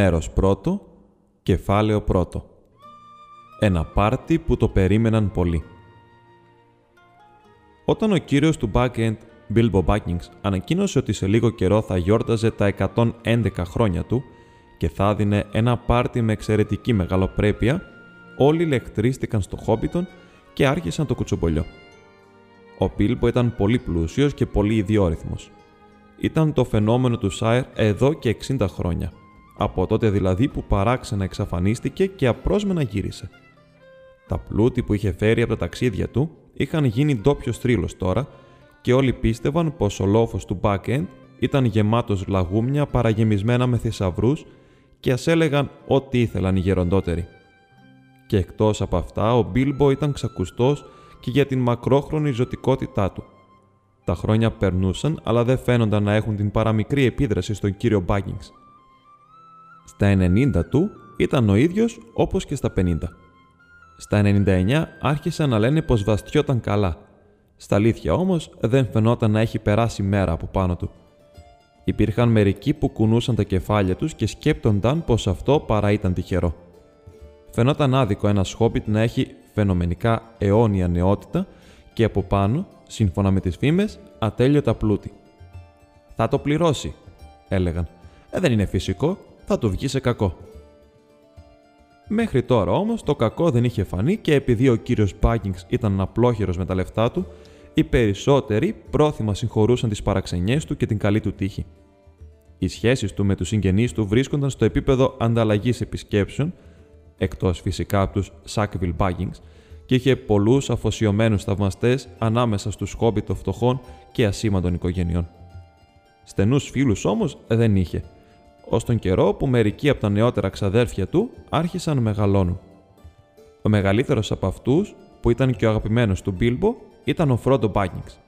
Μέρος πρώτο, κεφάλαιο πρώτο. Ένα πάρτι που το περίμεναν πολύ. Όταν ο κύριος του backend, Bilbo Baggins, ανακοίνωσε ότι σε λίγο καιρό θα γιόρταζε τα 111 χρόνια του και θα δίνε ένα πάρτι με εξαιρετική μεγαλοπρέπεια, όλοι λεκτρίστηκαν στο Χόμπιτον και άρχισαν το κουτσομπολιό. Ο Μπίλμπο ήταν πολύ πλούσιος και πολύ ιδιόρυθμος. Ήταν το φαινόμενο του Σάιρ εδώ και 60 χρόνια από τότε δηλαδή που παράξενα εξαφανίστηκε και απρόσμενα γύρισε. Τα πλούτη που είχε φέρει από τα ταξίδια του είχαν γίνει ντόπιο τρίλο τώρα και όλοι πίστευαν πως ο λόφος του back-end ήταν γεμάτος λαγούμια παραγεμισμένα με θησαυρούς και ας έλεγαν ό,τι ήθελαν οι γεροντότεροι. Και εκτός από αυτά, ο Μπίλμπο ήταν ξακουστός και για την μακρόχρονη ζωτικότητά του. Τα χρόνια περνούσαν, αλλά δεν φαίνονταν να έχουν την παραμικρή επίδραση στον κύριο Μπάγκινγκς. Στα 90 του ήταν ο ίδιος όπως και στα 50. Στα 99 άρχισαν να λένε πως βαστιόταν καλά. Στα αλήθεια όμως δεν φαινόταν να έχει περάσει μέρα από πάνω του. Υπήρχαν μερικοί που κουνούσαν τα κεφάλια τους και σκέπτονταν πως αυτό παρά ήταν τυχερό. Φαινόταν άδικο ένα χόμπιτ να έχει φαινομενικά αιώνια νεότητα και από πάνω, σύμφωνα με τις φήμες, ατέλειωτα πλούτη. «Θα το πληρώσει», έλεγαν. «Ε, δεν είναι φυσικό, θα του βγει σε κακό. Μέχρι τώρα όμως το κακό δεν είχε φανεί και επειδή ο κύριος Μπάγκινγκ ήταν απλόχερος με τα λεφτά του, οι περισσότεροι πρόθυμα συγχωρούσαν τις παραξενιές του και την καλή του τύχη. Οι σχέσεις του με τους συγγενείς του βρίσκονταν στο επίπεδο ανταλλαγής επισκέψεων, εκτός φυσικά από τους Sackville Baggins, και είχε πολλούς αφοσιωμένους θαυμαστές ανάμεσα στους χόμπι των φτωχών και ασήμαντων οικογενειών. Στενούς φίλους όμως δεν είχε, ως τον καιρό που μερικοί από τα νεότερα ξαδέρφια του άρχισαν να μεγαλώνουν. Ο μεγαλύτερος από αυτούς, που ήταν και ο αγαπημένος του Μπίλμπο, ήταν ο Φρόντο Μπάγκινγκς.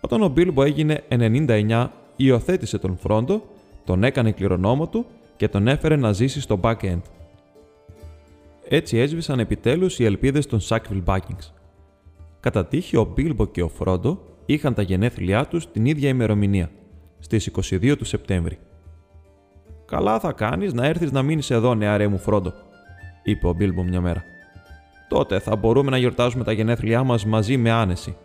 Όταν ο Μπίλμπο έγινε 99, υιοθέτησε τον Φρόντο, τον έκανε κληρονόμο του και τον έφερε να ζήσει στο back-end. Έτσι έσβησαν επιτέλους οι ελπίδες των Sackville Baggins. Κατά τύχη ο Μπίλμπο και ο Φρόντο είχαν τα γενέθλιά τους την ίδια ημερομηνία, στις 22 του Σεπτέμβρη. Καλά θα κάνεις να έρθεις να μείνεις εδώ, νεαρέ μου Φρόντο, είπε ο Μπίλμπο μια μέρα. Τότε θα μπορούμε να γιορτάζουμε τα γενέθλιά μας μαζί με άνεση.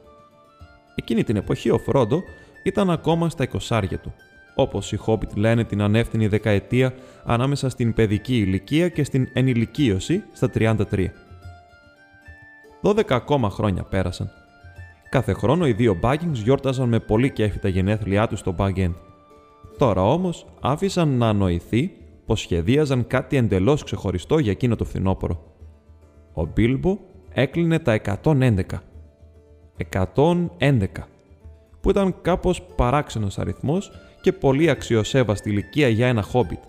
Εκείνη την εποχή ο Φρόντο ήταν ακόμα στα εικοσάρια του, όπως οι Χόμπιτ λένε την ανεύθυνη δεκαετία ανάμεσα στην παιδική ηλικία και στην ενηλικίωση στα 33. Δώδεκα ακόμα χρόνια πέρασαν. Κάθε χρόνο οι δύο Baggins γιόρταζαν με πολύ κέφι τα γενέθλιά τους στο Bag Τώρα όμως άφησαν να ανοηθεί πως σχεδίαζαν κάτι εντελώς ξεχωριστό για εκείνο το φθινόπωρο. Ο Μπίλμπο έκλεινε τα 111. 111 που ήταν κάπως παράξενος αριθμός και πολύ αξιοσέβαστη ηλικία για ένα χόμπιτ.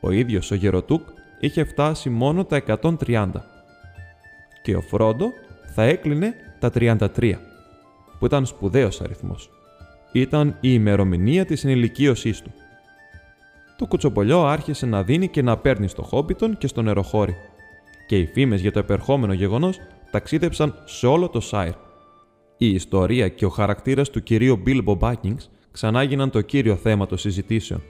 Ο ίδιος ο Γεροτούκ είχε φτάσει μόνο τα 130 και ο Φρόντο θα έκλεινε τα 33 που ήταν σπουδαίος αριθμός ήταν η ημερομηνία της ενηλικίωσής του. Το κουτσομπολιό άρχισε να δίνει και να παίρνει στο Χόμπιτον και στο νεροχώρι και οι φήμες για το επερχόμενο γεγονός ταξίδεψαν σε όλο το Σάιρ. Η ιστορία και ο χαρακτήρας του κυρίου Μπίλμπο Μπάκινγκς ξανά γίναν το κύριο θέμα των συζητήσεων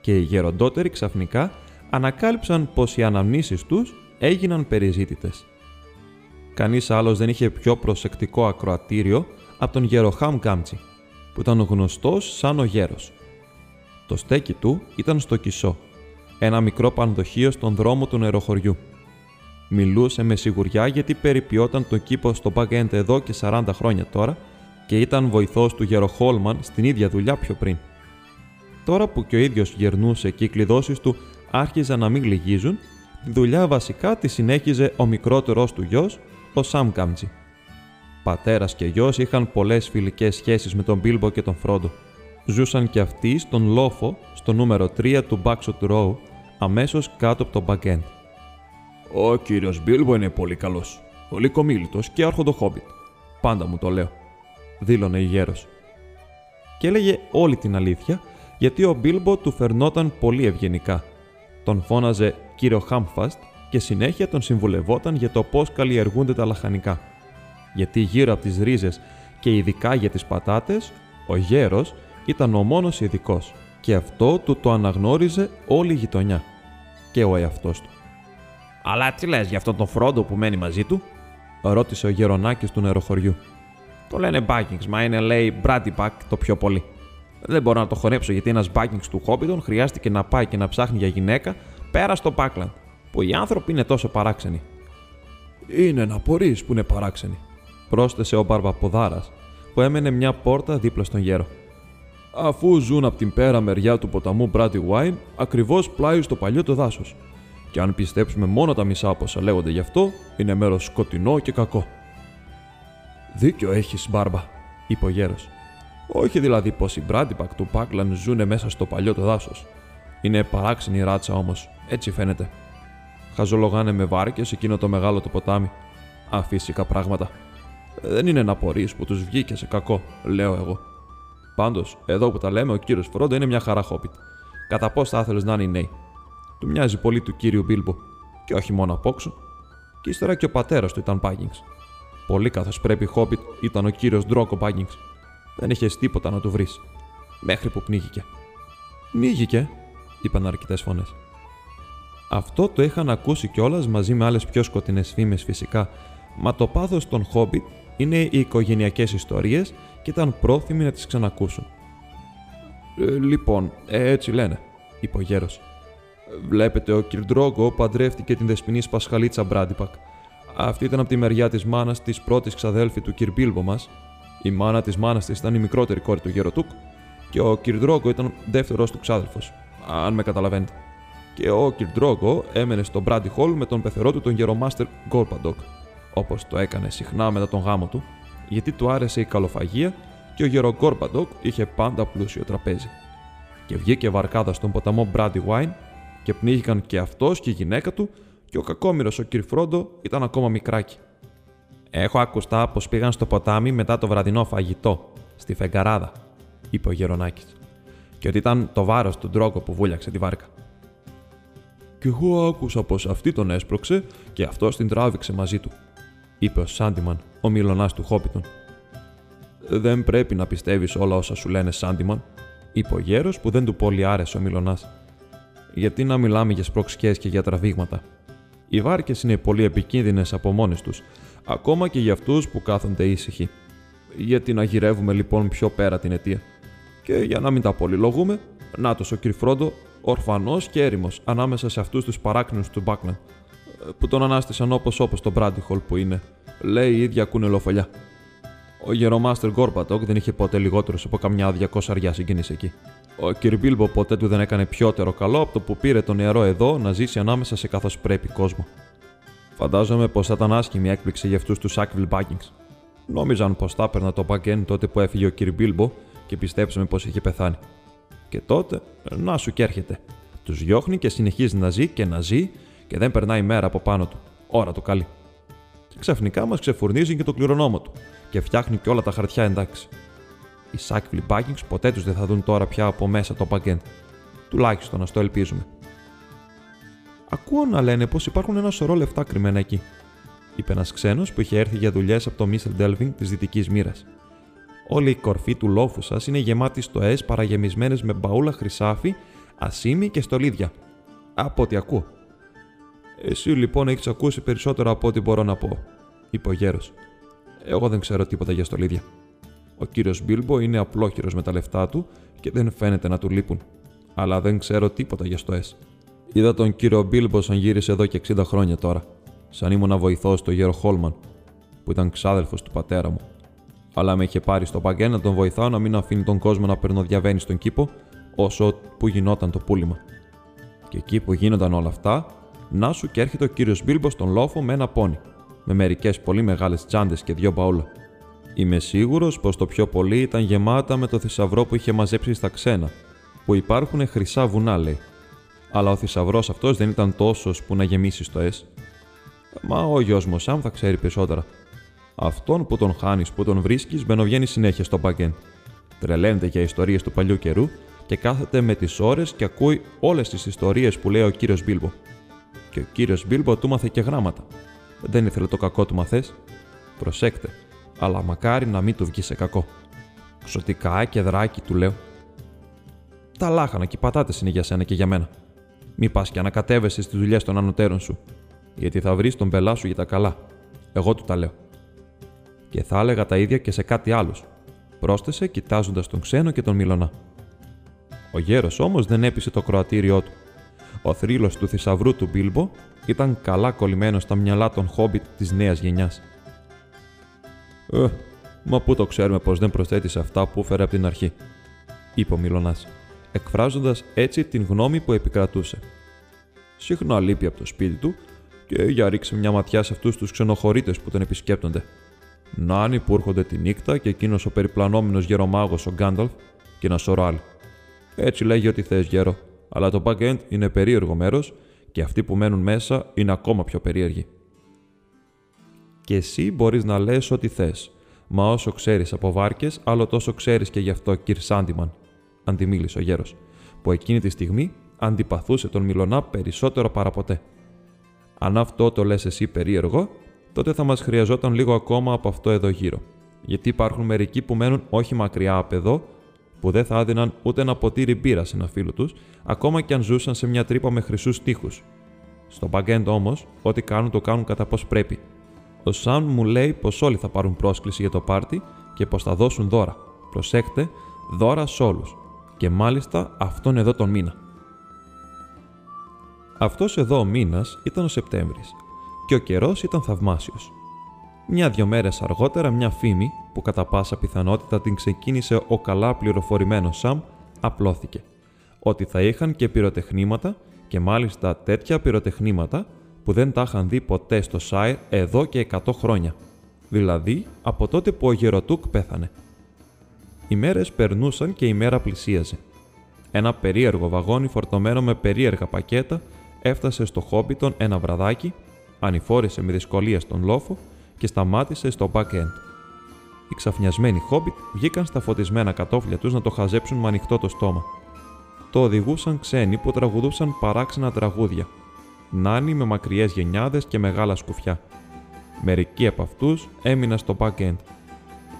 και οι γεροντότεροι ξαφνικά ανακάλυψαν πως οι αναμνήσεις τους έγιναν περιζήτητες. Κανείς άλλος δεν είχε πιο προσεκτικό ακροατήριο από τον Γεροχάμ Κάμτσι, που ήταν γνωστός σαν ο γέρος. Το στέκι του ήταν στο Κισό, ένα μικρό πανδοχείο στον δρόμο του νεροχωριού. Μιλούσε με σιγουριά γιατί περιποιόταν τον κήπο στο Μπαγκέντ εδώ και 40 χρόνια τώρα και ήταν βοηθός του Γεροχόλμαν στην ίδια δουλειά πιο πριν. Τώρα που και ο ίδιος γερνούσε και οι κλειδώσεις του άρχιζαν να μην λυγίζουν, Τη δουλειά βασικά τη συνέχιζε ο μικρότερός του γιος, ο Σαμ Κάμτζι. Πατέρας και γιος είχαν πολλές φιλικές σχέσεις με τον Μπίλμπο και τον Φρόντο. Ζούσαν και αυτοί στον λόφο στο νούμερο 3 του Backshot Row, αμέσως κάτω από το Backend. Ο κύριος Μπίλμπο είναι πολύ καλός, πολύ κομίλητος και άρχοντο χόμπιτ. Πάντα μου το λέω, δήλωνε η γέρος. Και έλεγε όλη την αλήθεια, γιατί ο Μπίλμπο του φερνόταν πολύ ευγενικά. Τον φώναζε κύριο Χάμφαστ και συνέχεια τον συμβουλευόταν για το πώς καλλιεργούνται τα λαχανικά. Γιατί γύρω από τις ρίζες και ειδικά για τις πατάτες, ο γέρος ήταν ο μόνος ειδικός και αυτό του το αναγνώριζε όλη η γειτονιά και ο εαυτός του. «Αλλά τι λες για αυτόν τον Φρόντο που μένει μαζί του» ρώτησε ο γερονάκης του νεροχωριού. «Το λένε Vikings, μα είναι λέει Bradipach το πιο πολύ. Δεν μπορώ να το χωνέψω γιατί ένας Vikings του Χόμπιτον χρειάστηκε να πάει και να ψάχνει για γυναίκα πέρα στο Πάκλαντ, που οι άνθρωποι είναι τόσο παράξενοι. Είναι να μπορεί που είναι παράξενοι, πρόσθεσε ο Μπαρμπαποδάρα, που έμενε μια πόρτα δίπλα στον γέρο. Αφού ζουν από την πέρα μεριά του ποταμού Wine, ακριβώς πλάι στο παλιό το δάσος. Και αν πιστέψουμε μόνο τα μισά από όσα λέγονται γι' αυτό, είναι μέρος σκοτεινό και κακό. Δίκιο έχεις, Μπάρμπα, είπε ο γέρος. Όχι δηλαδή πως οι Μπράντιπακ του Πάκλαν ζουν μέσα στο παλιό το δάσος. Είναι παράξενη ράτσα όμως, έτσι φαίνεται. Χαζολογάνε με βάρκες εκείνο το μεγάλο το ποτάμι. Αφύσικα πράγματα. Δεν είναι να πορείς που τους βγήκε σε κακό, λέω εγώ. Πάντως, εδώ που τα λέμε, ο κύριος Φρόντο είναι μια χαρά χόπιτ. Κατά πώς θα ήθελες να είναι οι νέοι; Του μοιάζει πολύ του κύριου Μπίλμπο. Και όχι μόνο απόξω. Και ύστερα και ο πατέρας του ήταν Πάγκινγκ. Πολύ καθώς πρέπει χόπιτ ήταν ο κύριος Ντρόκο Πάγκινγκ. Δεν είχες τίποτα να του βρεις. Μέχρι που πνίγηκε. Πνίγηκε, είπαν αρκετές φωνές. Αυτό το είχαν ακούσει κιόλας μαζί με άλλες πιο σκοτεινές φήμες φυσικά, μα το πάθος των Χόμπιτ είναι οι οικογενειακές ιστορίες και ήταν πρόθυμοι να τις ξανακούσουν. Ε, λοιπόν, έτσι λένε, είπε ο γέρο. Βλέπετε, ο κυρ Ντρόγκο παντρεύτηκε την δεσποινή Πασχαλίτσα Μπράντιπακ. Αυτή ήταν από τη μεριά της μάνας της πρώτης ξαδέλφη του κυρ Μπίλμπο μας. Η μάνα της μάνας της ήταν η μικρότερη κόρη του Γεροτούκ και ο κυρ Ντρόγκο ήταν δεύτερος του ξάδελφος, αν με καταλαβαίνετε. Και ο κυρ Ντρόγκο έμενε στο Μπράντι Χολ με τον πεθερό του τον Γερομάστερ Γκόρμπαντοκ, όπως το έκανε συχνά μετά τον γάμο του, γιατί του άρεσε η καλοφαγία και ο Γερογκόρπαντοκ είχε πάντα πλούσιο τραπέζι. Και βγήκε βαρκάδα στον ποταμό Μπράντι Wine και πνίγηκαν και αυτός και η γυναίκα του και ο κακόμοιρος ο Κυρφρόντο ήταν ακόμα μικράκι. Έχω ακουστά πως πήγαν στο ποτάμι μετά το βραδινό φαγητό, στη φεγγαράδα, είπε ο Γερονάκης, και ότι ήταν το βάρος του ντρόκο που βούλιαξε τη βάρκα. Κι εγώ άκουσα πως αυτή τον έσπρωξε και αυτό την τράβηξε μαζί του, είπε ο Σάντιμαν, ο μιλονά του Χόπιτον. Δεν πρέπει να πιστεύεις όλα όσα σου λένε, Σάντιμαν, είπε ο γέρος που δεν του πολύ άρεσε ο μιλονά. Γιατί να μιλάμε για σπροξιές και για τραβήγματα. Οι βάρκες είναι πολύ επικίνδυνες από μόνες τους, ακόμα και για αυτούς που κάθονται ήσυχοι. Γιατί να γυρεύουμε λοιπόν πιο πέρα την αιτία. Και για να μην τα πολυλογούμε, νάτο ο Κρυφρόντο, ορφανός και έρημος ανάμεσα σε αυτούς τους παράκνους του Μπάκναν, που τον ανάστησαν όπως όπως το Μπράντιχολ που είναι, λέει η ίδια κουνελοφολιά. Ο γερομάστερ Γκόρπατοκ δεν είχε ποτέ λιγότερος από καμιά διακόσαριά συγγενεί εκεί. Ο Κυρμπίλμπο ποτέ του δεν έκανε πιότερο καλό από το που πήρε το νερό εδώ να ζήσει ανάμεσα σε καθώς πρέπει κόσμο. Φαντάζομαι πως θα ήταν άσχημη έκπληξη για αυτούς τους Σάκβιλ Μπάκινγκ. Νόμιζαν πως θα έπαιρνα το Μπαγκέν τότε που έφυγε ο Κυρμπίλμπο και πιστέψαμε πως είχε πεθάνει. Και τότε, να σου και έρχεται. Τους διώχνει και συνεχίζει να ζει και να ζει και δεν περνάει μέρα από πάνω του. Ώρα το καλή. Και ξαφνικά μας ξεφουρνίζει και το κληρονόμο του και φτιάχνει και όλα τα χαρτιά εντάξει. Οι Sackville Vikings ποτέ τους δεν θα δουν τώρα πια από μέσα το backend. Τουλάχιστον ας το ελπίζουμε. Ακούω να λένε πως υπάρχουν ένα σωρό λεφτά κρυμμένα εκεί, είπε ένας ξένος που είχε έρθει για δουλειές από το Mr. Delving της Δυτικής Μοίρας. Όλη η κορφή του λόφου σας είναι γεμάτη στοές παραγεμισμένες με μπαούλα χρυσάφι, ασίμι και στολίδια. Από ό,τι ακούω. Εσύ λοιπόν έχεις ακούσει περισσότερο από ό,τι μπορώ να πω, είπε ο γέρος. Εγώ δεν ξέρω τίποτα για στολίδια. Ο κύριος Μπίλμπο είναι απλόχειρο με τα λεφτά του και δεν φαίνεται να του λείπουν. Αλλά δεν ξέρω τίποτα για στοέ. Είδα τον κύριο Μπίλμπο σαν γύρισε εδώ και 60 χρόνια τώρα, σαν ήμουν βοηθός στο γέρο Χόλμαν, που ήταν ξάδελφος του πατέρα μου. Αλλά με είχε πάρει στο παγκέ να τον βοηθάω να μην αφήνει τον κόσμο να περνοδιαβαίνει στον κήπο όσο που γινόταν το πούλημα. Και εκεί που γίνονταν όλα αυτά, να σου και έρχεται ο κύριος Μπίλμπος στον λόφο με ένα πόνι, με μερικές πολύ μεγάλες τσάντες και δύο μπαούλα. Είμαι σίγουρος πως το πιο πολύ ήταν γεμάτα με το θησαυρό που είχε μαζέψει στα ξένα, που υπάρχουν χρυσά βουνά, λέει. Αλλά ο θησαυρός αυτός δεν ήταν τόσος που να γεμίσει το S. Μα ο γιος μου Σαμ θα ξέρει περισσότερα. Αυτόν που τον χάνεις, που τον βρίσκεις, μπαινοβγαίνει συνέχεια στο backend. Τρελαίνεται για ιστορίες του παλιού καιρού και κάθεται με τις ώρες και ακούει όλες τις ιστορίες που λέει ο κύριος Μπίλμπο. Και ο κύριος Μπίλμπο του μάθε και γράμματα. Δεν ήθελε το κακό του μαθές. Προσέκτε, αλλά μακάρι να μην του βγει σε κακό. Ξωτικά και δράκι, του λέω. Τα λάχανα και οι πατάτες είναι για σένα και για μένα. Μη πας και ανακατεύεσαι στις δουλειές των ανωτέρων σου, γιατί θα βρεις τον πελά σου για τα καλά. Εγώ του τα λέω. Και θα έλεγα τα ίδια και σε κάτι άλλο, πρόσθεσε κοιτάζοντας τον ξένο και τον μιλωνά. Ο γέρος όμως δεν έπεισε το κροατήριό του. Ο θρύλος του θησαυρού του Μπίλμπο ήταν καλά κολλημένο στα μυαλά των χόμπιτ της νέας γενιάς. Ε, μα πού το ξέρουμε πως δεν προσθέτεις αυτά που έφερε από την αρχή, είπε ο Μιλωνάς, εκφράζοντας έτσι την γνώμη που επικρατούσε. Συχνά λείπει από το σπίτι του και για ρίξει μια ματιά σε αυτούς τους ξενοχωρίτες που τον επισκέπτονται. Νάνοι που έρχονται τη νύχτα και εκείνος ο περιπλανόμενος γερομάγος ο Γκάνταλφ και ένα σωρό άλλοι. Έτσι λέγει ότι θες γέρο, αλλά το back-end είναι περίεργο μέρος και αυτοί που μένουν μέσα είναι ακόμα πιο περίεργοι. Και εσύ μπορείς να λες ό,τι θες, μα όσο ξέρεις από βάρκες, άλλο τόσο ξέρεις και γι' αυτό, κυρ Σάντιμαν, αντιμίλησε ο γέρος, που εκείνη τη στιγμή αντιπαθούσε τον Μιλωνά περισσότερο παραποτέ. Αν αυτό το λες εσύ περίεργο, τότε θα μας χρειαζόταν λίγο ακόμα από αυτό εδώ γύρω. Γιατί υπάρχουν μερικοί που μένουν όχι μακριά από εδώ, που δεν θα άδυναν ούτε ένα ποτήρι μπύρα σε ένα φίλο τους, ακόμα και αν ζούσαν σε μια τρύπα με χρυσούς τείχους. Στο backend όμως, ό,τι κάνουν το κάνουν κατά πώς πρέπει. Ο Σαν μου λέει πως όλοι θα πάρουν πρόσκληση για το πάρτι και πως θα δώσουν δώρα. Προσέξτε, δώρα σε όλους. Και μάλιστα αυτόν εδώ τον μήνα. Αυτός εδώ ο μήνας ήταν ο Σεπτέμβρης και ο καιρός ήταν θαυμάσιος. Μια-δυο μέρες αργότερα, μια φήμη, που κατά πάσα πιθανότητα την ξεκίνησε ο καλά πληροφορημένος Σαμ, απλώθηκε. Ότι θα είχαν και πυροτεχνήματα και μάλιστα τέτοια πυροτεχνήματα που δεν τα είχαν δει ποτέ στο Σάιρ εδώ και 100 χρόνια. Δηλαδή από τότε που ο Γεροτούκ πέθανε. Οι μέρες περνούσαν και η μέρα πλησίαζε. Ένα περίεργο βαγόνι φορτωμένο με περίεργα πακέτα έφτασε στο Χόμπιτον ένα βραδάκι, ανηφόρησε με δυσκολία στον λόφο και σταμάτησε στο back-end. Οι ξαφνιασμένοι Χόμπιτ βγήκαν στα φωτισμένα κατόφλια τους να το χαζέψουν με ανοιχτό το στόμα. Το οδηγούσαν ξένοι που τραγουδούσαν παράξενα τραγούδια. Νάνοι με μακριές γενιάδες και μεγάλα σκουφιά. Μερικοί από αυτούς έμειναν στο back-end.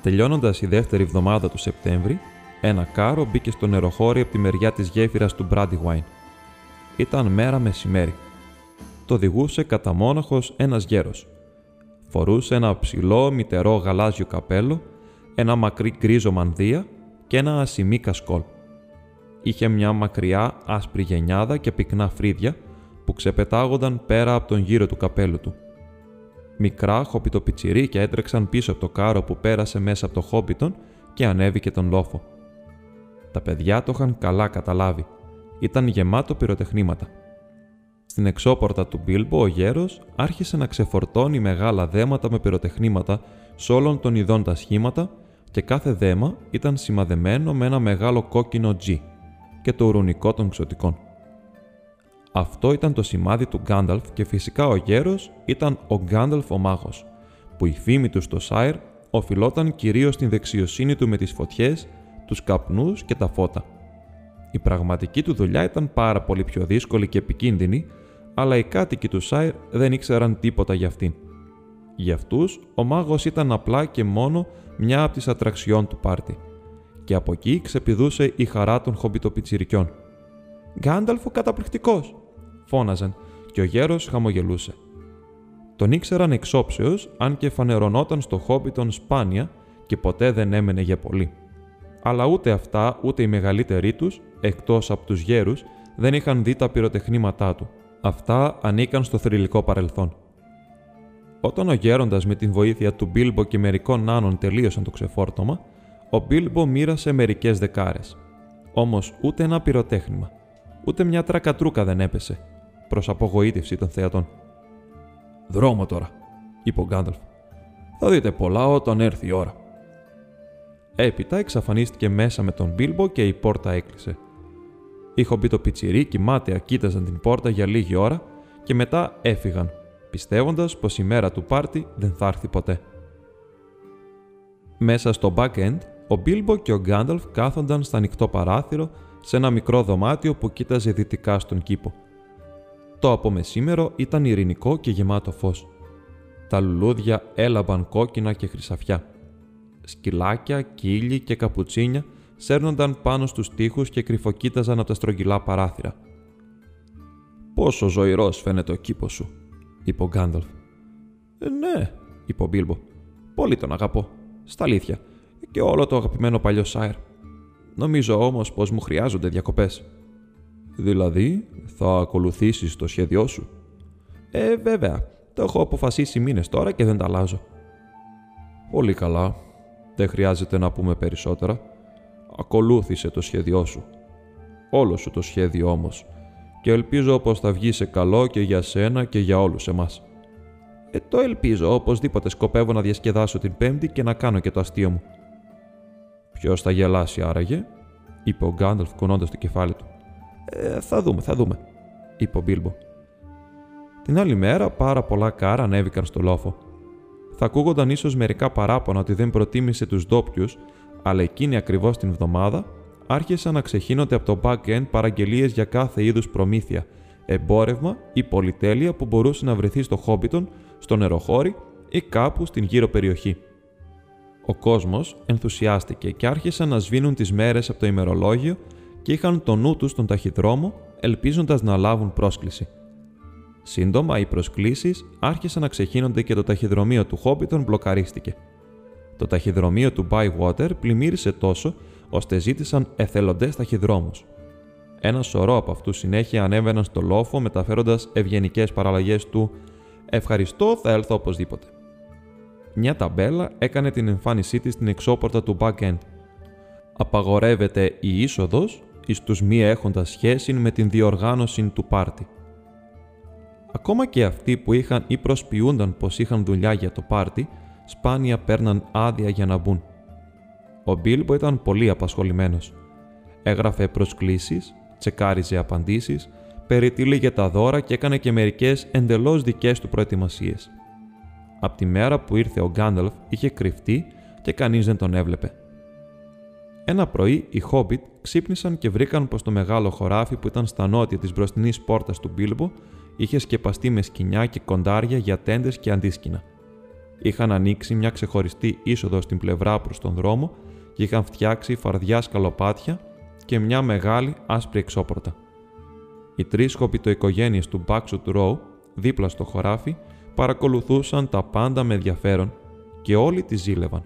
Τελειώνοντας η δεύτερη εβδομάδα του Σεπτέμβρη, ένα κάρο μπήκε στο νεροχώρι από τη μεριά της γέφυρας του Brandywine. Ήταν μέρα μεσημέρι. Το οδηγούσε κατά μόναχος ένας γέρος. Φορούσε ένα ψηλό μητερό γαλάζιο καπέλο, ένα μακρύ γκρίζο μανδύα και ένα ασημί κασκόλ. Είχε μια μακριά άσπρη γενιάδα και πυκνά φρύδια που ξεπετάγονταν πέρα από τον γύρο του καπέλου του. Μικρά χοπιτοπιτσιρίκια έτρεξαν πίσω από το κάρο που πέρασε μέσα από το χόμπιτον και ανέβηκε τον λόφο. Τα παιδιά το είχαν καλά καταλάβει. Ήταν γεμάτο πυροτεχνήματα. Στην εξώπορτα του Μπίλμπο ο γέρος άρχισε να ξεφορτώνει μεγάλα δέματα με πυροτεχνήματα σε όλων των ειδών τα σχήματα και κάθε δέμα ήταν σημαδεμένο με ένα μεγάλο κόκκινο G και το ουρουνικό των ξωτικών. Αυτό ήταν το σημάδι του Γκάνταλφ και φυσικά ο γέρος ήταν ο Γκάνταλφ ο μάγος, που η φήμη του στο Σάιρ οφειλόταν κυρίως στην δεξιοσύνη του με τις φωτιές, τους καπνούς και τα φώτα. Η πραγματική του δουλειά ήταν πάρα πολύ πιο δύσκολη και επικίνδυνη αλλά οι κάτοικοι του Σάιρ δεν ήξεραν τίποτα για αυτήν. Για αυτούς, ο μάγος ήταν απλά και μόνο μια από τις ατραξιών του πάρτι. Και από εκεί ξεπηδούσε η χαρά των χομπιτοπιτσιρικιών. Γκάνταλφο καταπληκτικός! φώναζαν και ο γέρος χαμογελούσε. Τον ήξεραν εξόψεως, αν και φανερωνόταν στο χόμπιτον σπάνια και ποτέ δεν έμενε για πολύ. Αλλά ούτε αυτά, ούτε οι μεγαλύτεροι τους, εκτός από τους γέρους, δεν είχαν δει τα πυροτεχνήματά του Αυτά ανήκαν στο θρηλυκό παρελθόν. Όταν ο γέροντας με την βοήθεια του Μπίλμπο και μερικών νάνων τελείωσαν το ξεφόρτωμα, ο Μπίλμπο μοίρασε μερικές δεκάρες. Όμως ούτε ένα πυροτέχνημα, ούτε μια τρακατρούκα δεν έπεσε. προς απογοήτευση των θεατών. Δρόμο τώρα, είπε ο Γκάνταλφ. Θα δείτε πολλά όταν έρθει η ώρα. Έπειτα εξαφανίστηκε μέσα με τον Μπίλμπο και η πόρτα έκλεισε. Οι μπει το πιτσιρίκι μάταια κοίταζαν την πόρτα για λίγη ώρα και μετά έφυγαν, πιστεύοντας πως η μέρα του πάρτι δεν θα έρθει ποτέ. Μέσα στο back-end, ο Μπίλμπο και ο Γκάνταλφ κάθονταν στα ανοιχτό παράθυρο σε ένα μικρό δωμάτιο που κοίταζε δυτικά στον κήπο. Το απομεσήμερο ήταν ειρηνικό και γεμάτο φως. Τα λουλούδια έλαμπαν κόκκινα και χρυσαφιά. Σκυλάκια, κύλι και καπουτσίνια σέρνονταν πάνω στους τοίχους και κρυφοκοίταζαν από τα στρογγυλά παράθυρα. «Πόσο ζωηρός φαίνεται ο κήπος σου», είπε ο Γκάνταλφ. «Ε, «Ναι», είπε ο Μπίλμπο. «Πολύ τον αγαπώ. Στα αλήθεια. Και όλο το αγαπημένο παλιό Σάιρ. Νομίζω όμως πως μου χρειάζονται διακοπές». «Δηλαδή, θα ακολουθήσεις το σχέδιό σου». «Ε, βέβαια. Το έχω αποφασίσει μήνες τώρα και δεν τα αλλάζω». «Πολύ καλά. Δεν χρειάζεται να πούμε περισσότερα. Ακολούθησε το σχέδιό σου. Όλο σου το σχέδιο όμως. Και ελπίζω πως θα βγει σε καλό και για σένα και για όλους εμάς. Ε, το ελπίζω. Οπωσδήποτε σκοπεύω να διασκεδάσω την Πέμπτη και να κάνω και το αστείο μου. Ποιος θα γελάσει άραγε, είπε ο Γκάνταλφ κουνώντας το κεφάλι του. Ε, θα δούμε, θα δούμε, είπε ο Μπίλμπο. Την άλλη μέρα, πάρα πολλά κάρα ανέβηκαν στο λόφο. Θα ακούγονταν ίσως μερικά παράπονα ότι δεν προτίμησε τους ντόπιους, αλλά εκείνη ακριβώς την εβδομάδα άρχισαν να ξεχύνονται από το back-end παραγγελίες για κάθε είδους προμήθεια, εμπόρευμα ή πολυτέλεια που μπορούσε να βρεθεί στο Χόμπιτον, στο νεροχώρι ή κάπου στην γύρω περιοχή. Ο κόσμος ενθουσιάστηκε και άρχισαν να σβήνουν τις μέρες από το ημερολόγιο και είχαν το νου τους στον ταχυδρόμο, ελπίζοντας να λάβουν πρόσκληση. Σύντομα, οι προσκλήσεις άρχισαν να ξεχύνονται και το ταχυδρομείο του Χόμπιτον μπλοκαρίστηκε. Το ταχυδρομείο του Bywater πλημμύρισε τόσο, ώστε ζήτησαν εθελοντές ταχυδρόμους. Ένα σωρό από αυτούς συνέχεια ανέβαιναν στο λόφο μεταφέροντας ευγενικές παραλλαγές του Ευχαριστώ, θα έλθω οπωσδήποτε. Μια ταμπέλα έκανε την εμφάνισή της στην εξώπορτα του back-end. Απαγορεύεται η είσοδος εις τους μη έχοντας σχέση με την διοργάνωση του πάρτι. Ακόμα και αυτοί που είχαν ή προσποιούνταν πως είχαν δουλειά για το πάρτι, σπάνια παίρναν άδεια για να μπουν. Ο Μπίλμπο ήταν πολύ απασχολημένος. Έγραφε προσκλήσεις, τσεκάριζε απαντήσεις, περιτύλιγε τα δώρα και έκανε και μερικές εντελώς δικές του προετοιμασίες. Από τη μέρα που ήρθε ο Γκάνταλφ είχε κρυφτεί και κανείς δεν τον έβλεπε. Ένα πρωί οι Χόμπιτ ξύπνησαν και βρήκαν πως το μεγάλο χωράφι που ήταν στα νότια της μπροστινής πόρτας του Μπίλμπο είχε σκεπαστεί με σκοινιά και κοντάρια για τέντες και αντίσκηνα. Είχαν ανοίξει μια ξεχωριστή είσοδο στην πλευρά προς τον δρόμο και είχαν φτιάξει φαρδιά σκαλοπάτια και μια μεγάλη άσπρη εξώπορτα. Οι τρει χοπιτοοικογένειε του Μπάξουτ Row, δίπλα στο χωράφι, παρακολουθούσαν τα πάντα με ενδιαφέρον και όλοι τη ζήλευαν.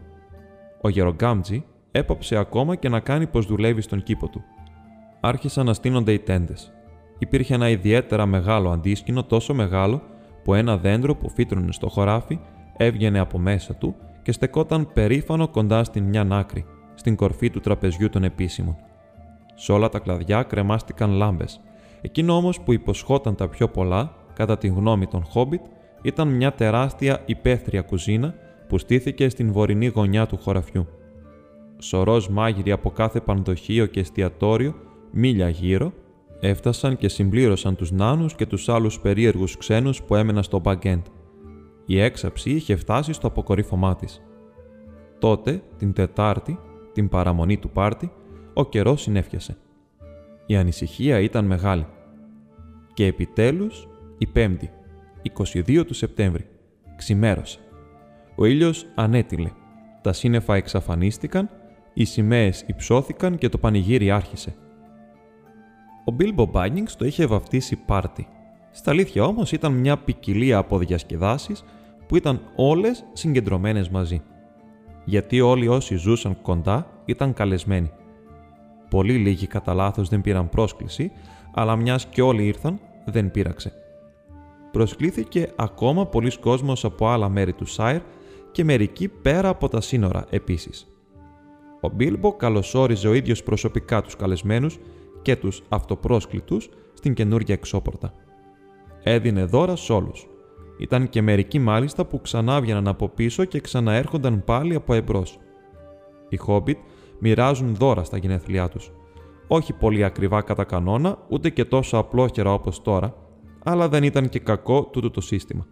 Ο Γερογκάμτζη έπαψε ακόμα και να κάνει πως δουλεύει στον κήπο του. Άρχισαν να στείνονται οι τέντες. Υπήρχε ένα ιδιαίτερα μεγάλο αντίσκηνο, τόσο μεγάλο που ένα δέντρο που φύτρωνε στο χωράφι έβγαινε από μέσα του και στεκόταν περήφανο κοντά στην μια άκρη, στην κορφή του τραπεζιού των επίσημων. Σε όλα τα κλαδιά κρεμάστηκαν λάμπες. Εκείνο όμως που υποσχόταν τα πιο πολλά, κατά τη γνώμη των Χόμπιτ, ήταν μια τεράστια υπαίθρια κουζίνα που στήθηκε στην βορεινή γωνιά του χωραφιού. Σωρός μάγειροι από κάθε πανδοχείο και εστιατόριο, μίλια γύρω, έφτασαν και συμπλήρωσαν τους νάνους και τους άλλους περίεργους ξένους που έμεναν στο μπαγκέντ. Η έξαψη είχε φτάσει στο αποκορύφωμά της. Τότε, την Τετάρτη, την παραμονή του πάρτι, ο καιρός συνέφιασε. Η ανησυχία ήταν μεγάλη. Και επιτέλους, η Πέμπτη, 22 του Σεπτέμβρη. Ξημέρωσε. Ο ήλιος ανέτειλε. Τα σύννεφα εξαφανίστηκαν, οι σημαίες υψώθηκαν και το πανηγύρι άρχισε. Ο Μπίλμπο Μπάνινγκς το είχε βαφτίσει πάρτι. Στα αλήθεια όμως ήταν μια ποικιλία από διασκεδάσεις που ήταν όλες συγκεντρωμένες μαζί. Γιατί όλοι όσοι ζούσαν κοντά ήταν καλεσμένοι. Πολύ λίγοι κατά λάθος δεν πήραν πρόσκληση, αλλά μιας και όλοι ήρθαν, δεν πείραξε προσκλήθηκε ακόμα πολλοί κόσμος από άλλα μέρη του Σάιρ και μερικοί πέρα από τα σύνορα επίσης. Ο Μπίλμπο καλωσόριζε ο ίδιος προσωπικά τους καλεσμένους και τους αυτοπρόσκλητους στην καινούργια εξώπορτα. έδινε δώρα σε όλους. Ήταν και μερικοί μάλιστα που ξανά βγαίναν από πίσω και ξαναέρχονταν πάλι από εμπρός. Οι Χόμπιτ μοιράζουν δώρα στα γενέθλιά τους. Όχι πολύ ακριβά κατά κανόνα, ούτε και τόσο απλόχερα όπως τώρα, αλλά δεν ήταν και κακό τούτο το σύστημα.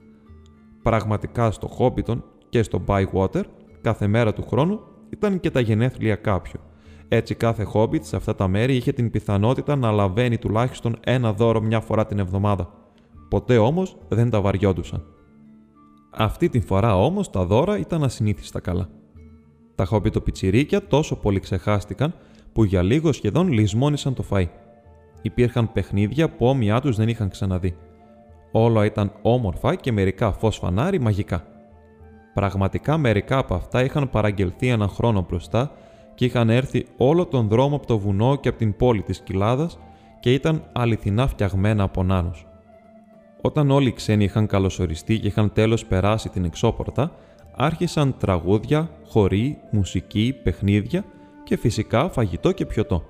Πραγματικά στο Χόμπιτον και στο Bywater, κάθε μέρα του χρόνου ήταν και τα γενέθλια κάποιου. Έτσι κάθε Χόμπιτ σε αυτά τα μέρη είχε την πιθανότητα να λαβαίνει τουλάχιστον ένα δώρο μια φορά την εβδομάδα. Ποτέ όμως δεν τα βαριόντουσαν. Αυτή την φορά όμως τα δώρα ήταν ασυνήθιστα καλά. Τα χόμπιτοπιτσιρίκια τόσο πολύ ξεχάστηκαν που για λίγο σχεδόν λησμόνησαν το φαΐ. Υπήρχαν παιχνίδια που όμοιά τους δεν είχαν ξαναδεί. Όλα ήταν όμορφα και μερικά φως φανάρι μαγικά. Πραγματικά μερικά από αυτά είχαν παραγγελθεί έναν χρόνο μπροστά και είχαν έρθει όλο τον δρόμο από το βουνό και από την πόλη της Κοιλάδας και ήταν αληθινά φτιαγμένα από νάνους. Όταν όλοι οι ξένοι είχαν καλωσοριστεί και είχαν τέλος περάσει την εξώπορτα, άρχισαν τραγούδια, χοροί, μουσική, παιχνίδια και φυσικά φαγητό και πιωτό.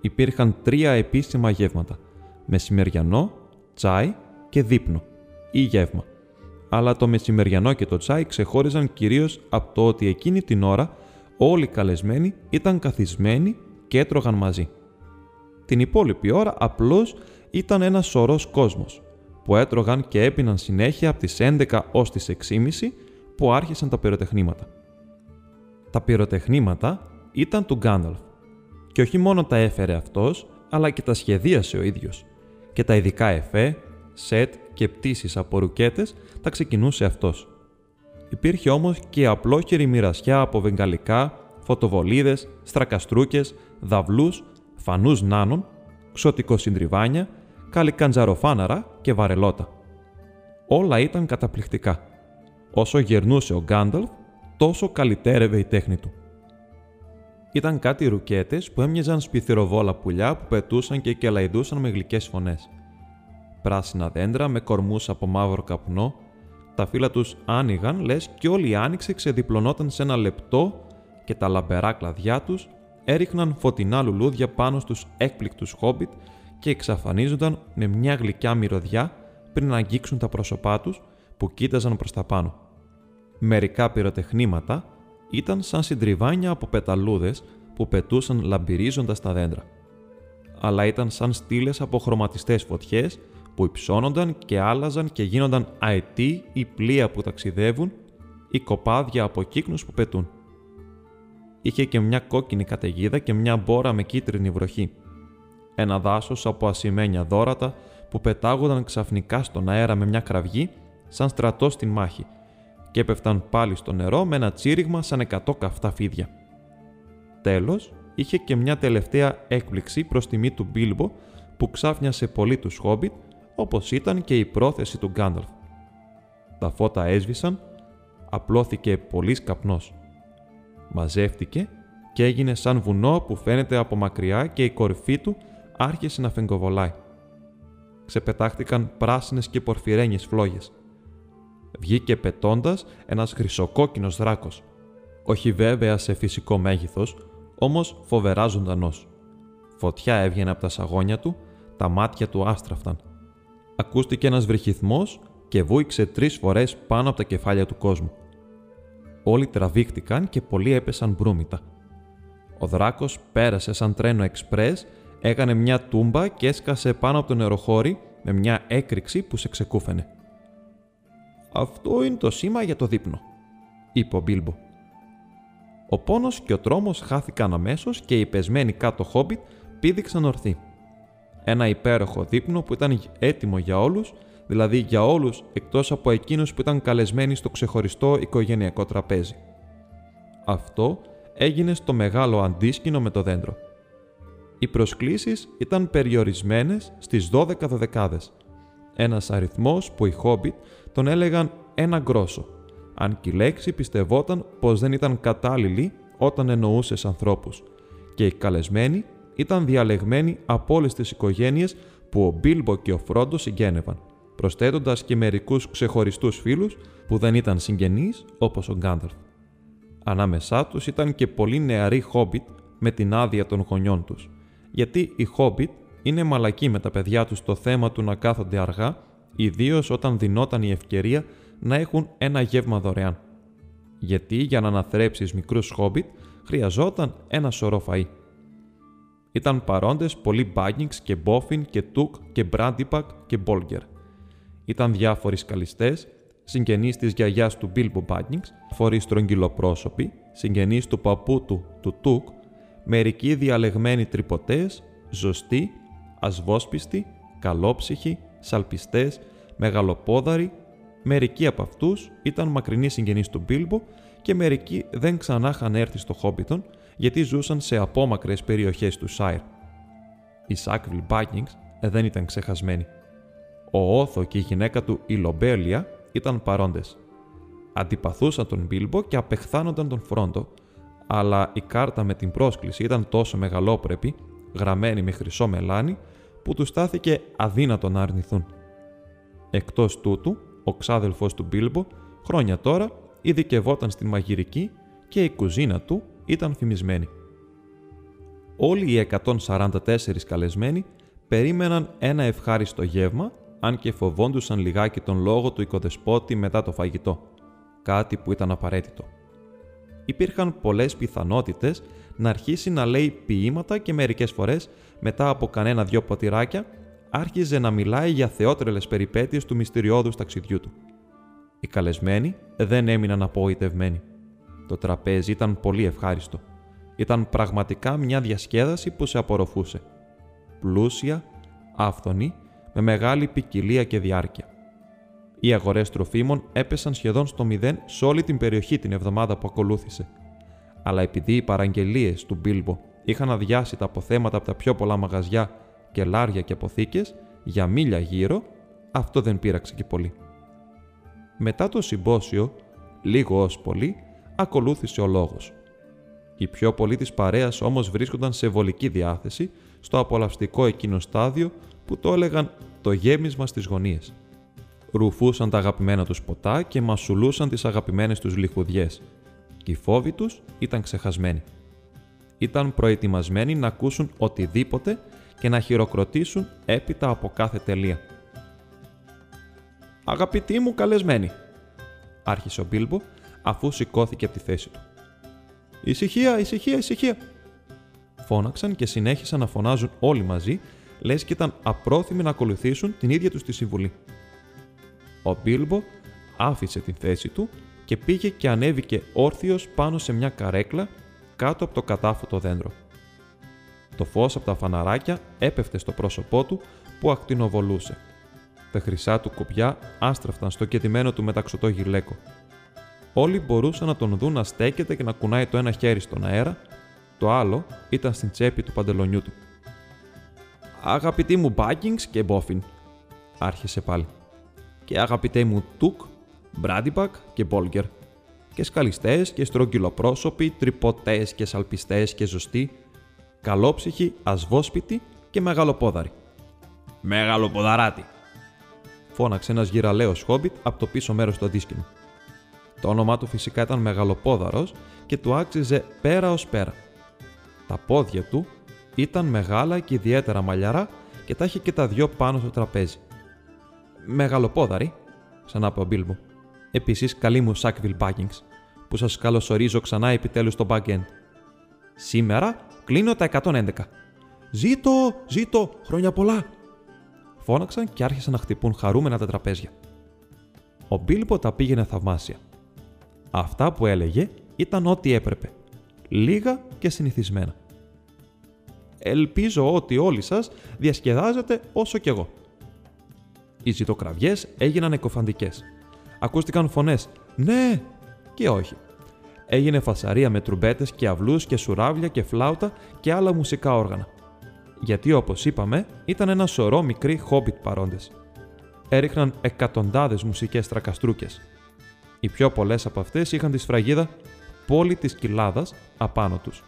Υπήρχαν τρία επίσημα γεύματα, μεσημεριανό, τσάι και δείπνο ή γεύμα. Αλλά το μεσημεριανό και το τσάι ξεχώριζαν κυρίως από το ότι εκείνη την ώρα όλοι οι καλεσμένοι ήταν καθισμένοι και έτρωγαν μαζί. Την υπόλοιπη ώρα απλώς ήταν ένας σωρός κόσμος, που έτρωγαν και έπιναν συνέχεια από τις 11 ως τις 6.30 που άρχισαν τα πυροτεχνήματα. Τα πυροτεχνήματα ήταν του Γκάνταλφ και όχι μόνο τα έφερε αυτός, αλλά και τα σχεδίασε ο ίδιος και τα ειδικά εφέ, σετ και πτήσεις από ρουκέτες τα ξεκινούσε αυτός. Υπήρχε όμως και απλόχερη μοιρασιά από βεγγαλικά, φωτοβολίδες, στρακαστρούκες, δαυλούς, φανούς νάνων, ξωτικοσυντριβάνια, καλικαντζαροφάναρα και βαρελότα. Όλα ήταν καταπληκτικά. Όσο γερνούσε ο Γκάνταλφ, τόσο καλυτέρευε η τέχνη του. Ήταν κάτι ρουκέτες που έμοιαζαν σπιθυροβόλα πουλιά που πετούσαν και κελαϊδούσαν με γλυκές φωνές. Πράσινα δέντρα με κορμούς από μαύρο καπνό, τα φύλλα τους άνοιγαν λες και όλη η άνοιξη ξεδιπλωνόταν σε ένα λεπτό και τα λαμπερά κλαδιά τους έριχναν φωτεινά λουλούδια πάνω στους έκπληκτους χόμπιτ και εξαφανίζονταν με μια γλυκιά μυρωδιά πριν να αγγίξουν τα πρόσωπά τους που κοίταζαν προς τα πάνω. Μερικά πυροτεχνήματα ήταν σαν συντριβάνια από πεταλούδες που πετούσαν λαμπυρίζοντας τα δέντρα. Αλλά ήταν σαν στήλες από χρωματιστές φωτιές που υψώνονταν και άλλαζαν και γίνονταν αετοί ή πλοία που ταξιδεύουν ή κοπάδια από κύκνους που πετούν. Είχε και μια κόκκινη καταιγίδα και μια μπόρα με κίτρινη βροχή. Ένα δάσος από ασημένια δόρατα που πετάγονταν ξαφνικά στον αέρα με μια κραυγή σαν στρατό στην μάχη και έπεφταν πάλι στο νερό με ένα τσίριγμα σαν εκατό καυτά φίδια. Τέλος, είχε και μια τελευταία έκπληξη προς τιμή του Μπίλμπο που ξάφνιασε πολύ τους Χόμπιτ όπως ήταν και η πρόθεση του Γκάνταλφ. Τα φώτα έσβησαν, απλώθηκε πολύς καπνός. Μαζεύτηκε και έγινε σαν βουνό που φαίνεται από μακριά και η κορυφή του άρχισε να φεγκοβολάει. Ξεπετάχτηκαν πράσινες και πορφυρένιες φλόγες. Βγήκε πετώντας ένας χρυσοκόκκινος δράκος. Όχι βέβαια σε φυσικό μέγεθος, όμως φοβερά ζωντανός. Φωτιά έβγαινε από τα σαγόνια του, τα μάτια του άστραφταν ακούστηκε ένας βρυχυθμός και βούηξε τρεις φορές πάνω από τα κεφάλια του κόσμου. Όλοι τραβήχτηκαν και πολλοί έπεσαν μπρούμητα. Ο δράκος πέρασε σαν τρένο εξπρές, έκανε μια τούμπα και έσκασε πάνω από το νεροχώρι με μια έκρηξη που σε ξεκούφαινε. «Αυτό είναι το σήμα για το δείπνο», είπε ο Μπίλμπο. Ο πόνος και ο τρόμος χάθηκαν αμέσως και οι πεσμένοι κάτω χόμπιτ πήδηξαν ορθοί ένα υπέροχο δείπνο που ήταν έτοιμο για όλους, δηλαδή για όλους εκτός από εκείνους που ήταν καλεσμένοι στο ξεχωριστό οικογενειακό τραπέζι. Αυτό έγινε στο μεγάλο αντίσκηνο με το δέντρο. Οι προσκλήσεις ήταν περιορισμένες στις 12 δωδεκάδες, ένας αριθμός που οι Χόμπιτ τον έλεγαν ένα γκρόσο, αν και η λέξη πιστευόταν πως δεν ήταν κατάλληλη όταν εννοούσες ανθρώπους. Και οι καλεσμένοι ήταν διαλεγμένοι από όλες τις οικογένειες που ο Μπίλμπο και ο Φρόντο συγγένευαν, προσθέτοντας και μερικούς ξεχωριστούς φίλους που δεν ήταν συγγενείς όπως ο Γκάνταλφ. Ανάμεσά τους ήταν και πολύ νεαροί Χόμπιτ με την άδεια των γονιών τους, γιατί οι Χόμπιτ είναι μαλακοί με τα παιδιά τους στο θέμα του να κάθονται αργά ιδίως όταν δινόταν η ευκαιρία να έχουν ένα γεύμα δωρεάν. Γιατί για να αναθρέψεις μικρούς χόμπιτ χρειαζόταν ένα σωρό φαΐ. Ήταν παρόντες πολλοί Baggins και Boffin και Τουκ και Brandypack και Bolger. Ήταν διάφοροι σκαλιστές, συγγενείς της γιαγιάς του Bilbo Baggins, φορείς στρογγυλοπρόσωποι, συγγενείς του παππού του, του Τουκ, μερικοί διαλεγμένοι τρυποτές, ζωστοί, ασβόσπιστοι, καλόψυχοι, σαλπιστές, μεγαλοπόδαροι, μερικοί από αυτούς ήταν μακρινοί συγγενείς του Μπίλμπο και μερικοί δεν ξανά είχαν έρθει στο Χόμπιτον γιατί ζούσαν σε απόμακρες περιοχές του Σάιρ. Η Σάκβιλ Μπάκινγκς δεν ήταν ξεχασμένη. Ο Όθο και η γυναίκα του η Λομπέλια ήταν παρόντες. Αντιπαθούσαν τον Μπίλμπο και απεχθάνονταν τον Φρόντο, αλλά η κάρτα με την πρόσκληση ήταν τόσο μεγαλόπρεπη, γραμμένη με χρυσό μελάνι, που τους στάθηκε αδύνατο να αρνηθούν. Εκτός τούτου, ο ξάδελφος του Μπίλμπο, χρόνια τώρα, ειδικευόταν στην μαγειρική και η κουζίνα του ήταν φημισμένη. Όλοι οι 144 καλεσμένοι περίμεναν ένα ευχάριστο γεύμα, αν και φοβόντουσαν λιγάκι τον λόγο του οικοδεσπότη μετά το φαγητό, κάτι που ήταν απαραίτητο. Υπήρχαν πολλές πιθανότητες να αρχίσει να λέει ποίηματα και μερικές φορές, μετά από κανένα δυο ποτηράκια, άρχιζε να μιλάει για θεότρελες περιπέτειες του μυστηριώδους ταξιδιού του. Οι καλεσμένοι δεν έμειναν απογοητευμένοι. Το τραπέζι ήταν πολύ ευχάριστο. Ήταν πραγματικά μια διασκέδαση που σε απορροφούσε. Πλούσια, άφθονη, με μεγάλη ποικιλία και διάρκεια. Οι αγορές τροφίμων έπεσαν σχεδόν στο μηδέν σε όλη την περιοχή την εβδομάδα που ακολούθησε. Αλλά επειδή οι παραγγελίες του Μπίλμπο είχαν αδειάσει τα αποθέματα από τα πιο πολλά μαγαζιά, κελάρια και αποθήκες για μίλια γύρω, αυτό δεν πείραξε και πολύ. Μετά το συμπόσιο, λίγο ως πολύ, ακολούθησε ο λόγος. Οι πιο πολλοί της παρέας όμως βρίσκονταν σε βολική διάθεση στο απολαυστικό εκείνο στάδιο που το έλεγαν το γέμισμα στις γωνίες. Ρουφούσαν τα αγαπημένα τους ποτά και μασουλούσαν τις αγαπημένες τους λιχουδιές και οι φόβοι τους ήταν ξεχασμένοι. Ήταν προετοιμασμένοι να ακούσουν οτιδήποτε και να χειροκροτήσουν έπειτα από κάθε τελεία. «Αγαπητοί μου καλεσμένοι», άρχισε ο Μπίλμπο αφού σηκώθηκε από τη θέση του. «Ησυχία, ησυχία, ησυχία», φώναξαν και συνέχισαν να φωνάζουν όλοι μαζί, λες και ήταν απρόθυμοι να ακολουθήσουν την ίδια τους τη συμβουλή. Ο Μπίλμπο άφησε την θέση του και πήγε και ανέβηκε όρθιος πάνω σε μια καρέκλα κάτω από το κατάφωτο δέντρο. Το φως από τα φαναράκια έπεφτε στο πρόσωπό του που ακτινοβολούσε. Τα χρυσά του κοπιά άστραφταν στο κετημένο του μεταξωτό γυλαίκο. Όλοι μπορούσαν να τον δουν να στέκεται και να κουνάει το ένα χέρι στον αέρα, το άλλο ήταν στην τσέπη του παντελονιού του. «Αγαπητοί μου Μπάκινγκς και Μπόφιν», άρχισε πάλι. «Και αγαπητέ μου Τουκ, Μπράντιπακ και Μπόλγκερ. Και σκαλιστές και στρογγυλοπρόσωποι, τρυποτές και σαλπιστές και ζωστοί, καλόψυχοι, ασβόσπιτοι και μεγαλοπόδαροι. Μεγαλοποδαράτη! Φώναξε ένας γυραλαίος χόμπιτ από το πίσω μέρος του αντίσκηνου. Το όνομά του φυσικά ήταν Μεγαλοπόδαρος και του άξιζε πέρα ως πέρα. Τα πόδια του ήταν μεγάλα και ιδιαίτερα μαλλιαρά και τα είχε και τα δυο πάνω στο τραπέζι. Μεγαλοπόδαρη, ξανά είπε ο Μπίλμπο. Επίσης, καλή μου Σάκβιλ Μπάγκινγκ, που σας καλωσορίζω ξανά επιτέλους στο back Σήμερα κλείνω τα 111. Ζήτω, ζήτω, χρόνια πολλά! Φώναξαν και άρχισαν να χτυπούν χαρούμενα τα τραπέζια. Ο Μπίλμπο τα πήγαινε θαυμάσια. Αυτά που έλεγε ήταν ό,τι έπρεπε. Λίγα και συνηθισμένα. Ελπίζω ότι όλοι σας διασκεδάζετε όσο κι εγώ. Οι ζητοκραυγές έγιναν εκοφαντικές. Ακούστηκαν φωνές «Ναι» και «Όχι». Έγινε φασαρία με τρουμπέτες και αυλούς και σουράβλια και φλάουτα και άλλα μουσικά όργανα. Γιατί όπως είπαμε ήταν ένα σωρό μικροί χόμπιτ παρόντες. Έριχναν εκατοντάδες μουσικές τρακαστρούκες οι πιο πολλές από αυτές είχαν τη σφραγίδα πόλη της κοιλάδας απάνω τους.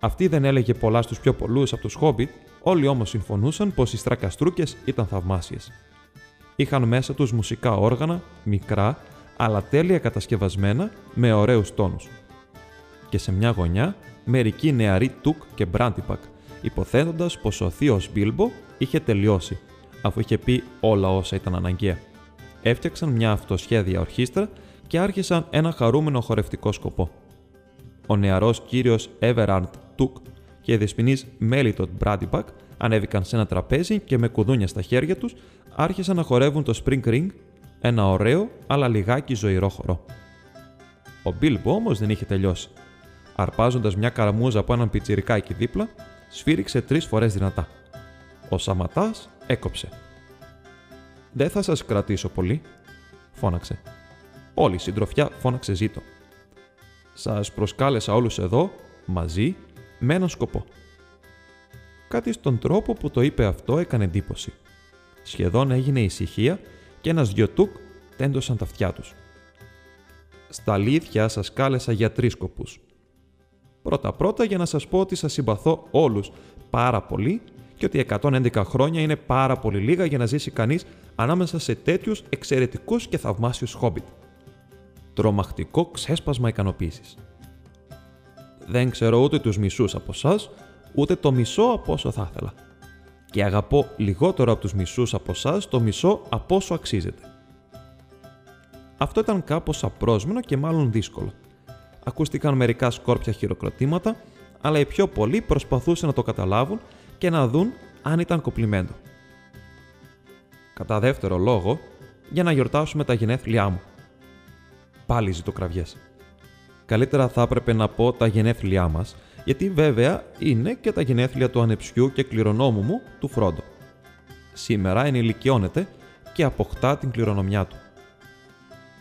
Αυτή δεν έλεγε πολλά στους πιο πολλούς από τους Χόμπιτ, όλοι όμως συμφωνούσαν πως οι στρακαστρούκες ήταν θαυμάσιες. Είχαν μέσα τους μουσικά όργανα, μικρά, αλλά τέλεια κατασκευασμένα με ωραίους τόνους. Και σε μια γωνιά, μερικοί νεαροί Τουκ και Μπράντιπακ, υποθέτοντας πως ο θείος Μπίλμπο είχε τελειώσει, αφού είχε πει όλα όσα ήταν αναγκαία. Έφτιαξαν μια αυτοσχέδια ορχήστρα και άρχισαν ένα χαρούμενο χορευτικό σκοπό. Ο νεαρός κύριος Everard Τουκ και η δεσποινή Μέλιτον Μπράντιμπακ ανέβηκαν σε ένα τραπέζι και με κουδούνια στα χέρια τους άρχισαν να χορεύουν το Spring Ring, ένα ωραίο αλλά λιγάκι ζωηρό χορό. Ο Μπίλμπο όμως δεν είχε τελειώσει. Αρπάζοντας μια καραμούζα από έναν πιτσιρικά εκεί δίπλα, σφύριξε τρεις φορές δυνατά. Ο Σαματάς έκοψε. Δεν θα σας κρατήσω πολύ, φώναξε. Όλη η συντροφιά φώναξε ζήτω. Σας προσκάλεσα όλους εδώ, μαζί, με έναν σκοπό. Κάτι στον τρόπο που το είπε αυτό έκανε εντύπωση. Σχεδόν έγινε ησυχία και ένας δυο τουκ τέντωσαν τα αυτιά τους. Στα αλήθεια σας κάλεσα για τρεις σκοπούς. Πρώτα-πρώτα για να σας πω ότι σας συμπαθώ όλους πάρα πολύ και ότι 111 χρόνια είναι πάρα πολύ λίγα για να ζήσει κανείς ανάμεσα σε τέτοιους εξαιρετικούς και θαυμάσιους χόμπιτ. Τρομακτικό ξέσπασμα ικανοποίησης. Δεν ξέρω ούτε τους μισούς από εσάς, ούτε το μισό από όσο θα ήθελα. Και αγαπώ λιγότερο από τους μισούς από εσάς το μισό από όσο αξίζεται. Αυτό ήταν κάπως απρόσμενο και μάλλον δύσκολο. Ακούστηκαν μερικά σκόρπια χειροκροτήματα, αλλά οι πιο πολλοί προσπαθούσαν να το καταλάβουν και να δουν αν ήταν κοπλιμέντο. Κατά δεύτερο λόγο, για να γιορτάσουμε τα γενέθλιά μου. Πάλι ζητώ κραυγές. Καλύτερα θα έπρεπε να πω τα γενέθλιά μας, γιατί βέβαια είναι και τα γενέθλια του ανεψιού και κληρονόμου μου, του Φρόντο. Σήμερα ενηλικιώνεται και αποκτά την κληρονομιά του.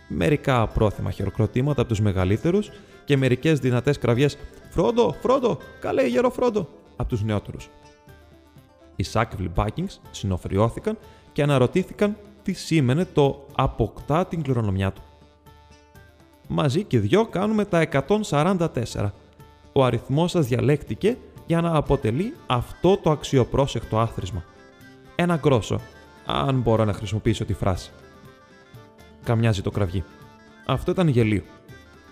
Μερικά απρόθυμα χειροκροτήματα από τους μεγαλύτερους και μερικές δυνατές κραυγές «Φρόντο, Φρόντο, καλέ γερό Φρόντο» από τους νεότερους. Οι Σάκεβλοι Μπάκινγκς συνοφριώθηκαν και αναρωτήθηκαν τι σήμαινε το «αποκτά την κληρονομιά του». Μαζί και δυο κάνουμε τα 144. Ο αριθμός σας διαλέκτηκε για να αποτελεί αυτό το αξιοπρόσεκτο άθροισμα. Ένα γκρόσο, αν μπορώ να χρησιμοποιήσω τη φράση. Καμιά το κραυγή. Αυτό ήταν γελίο.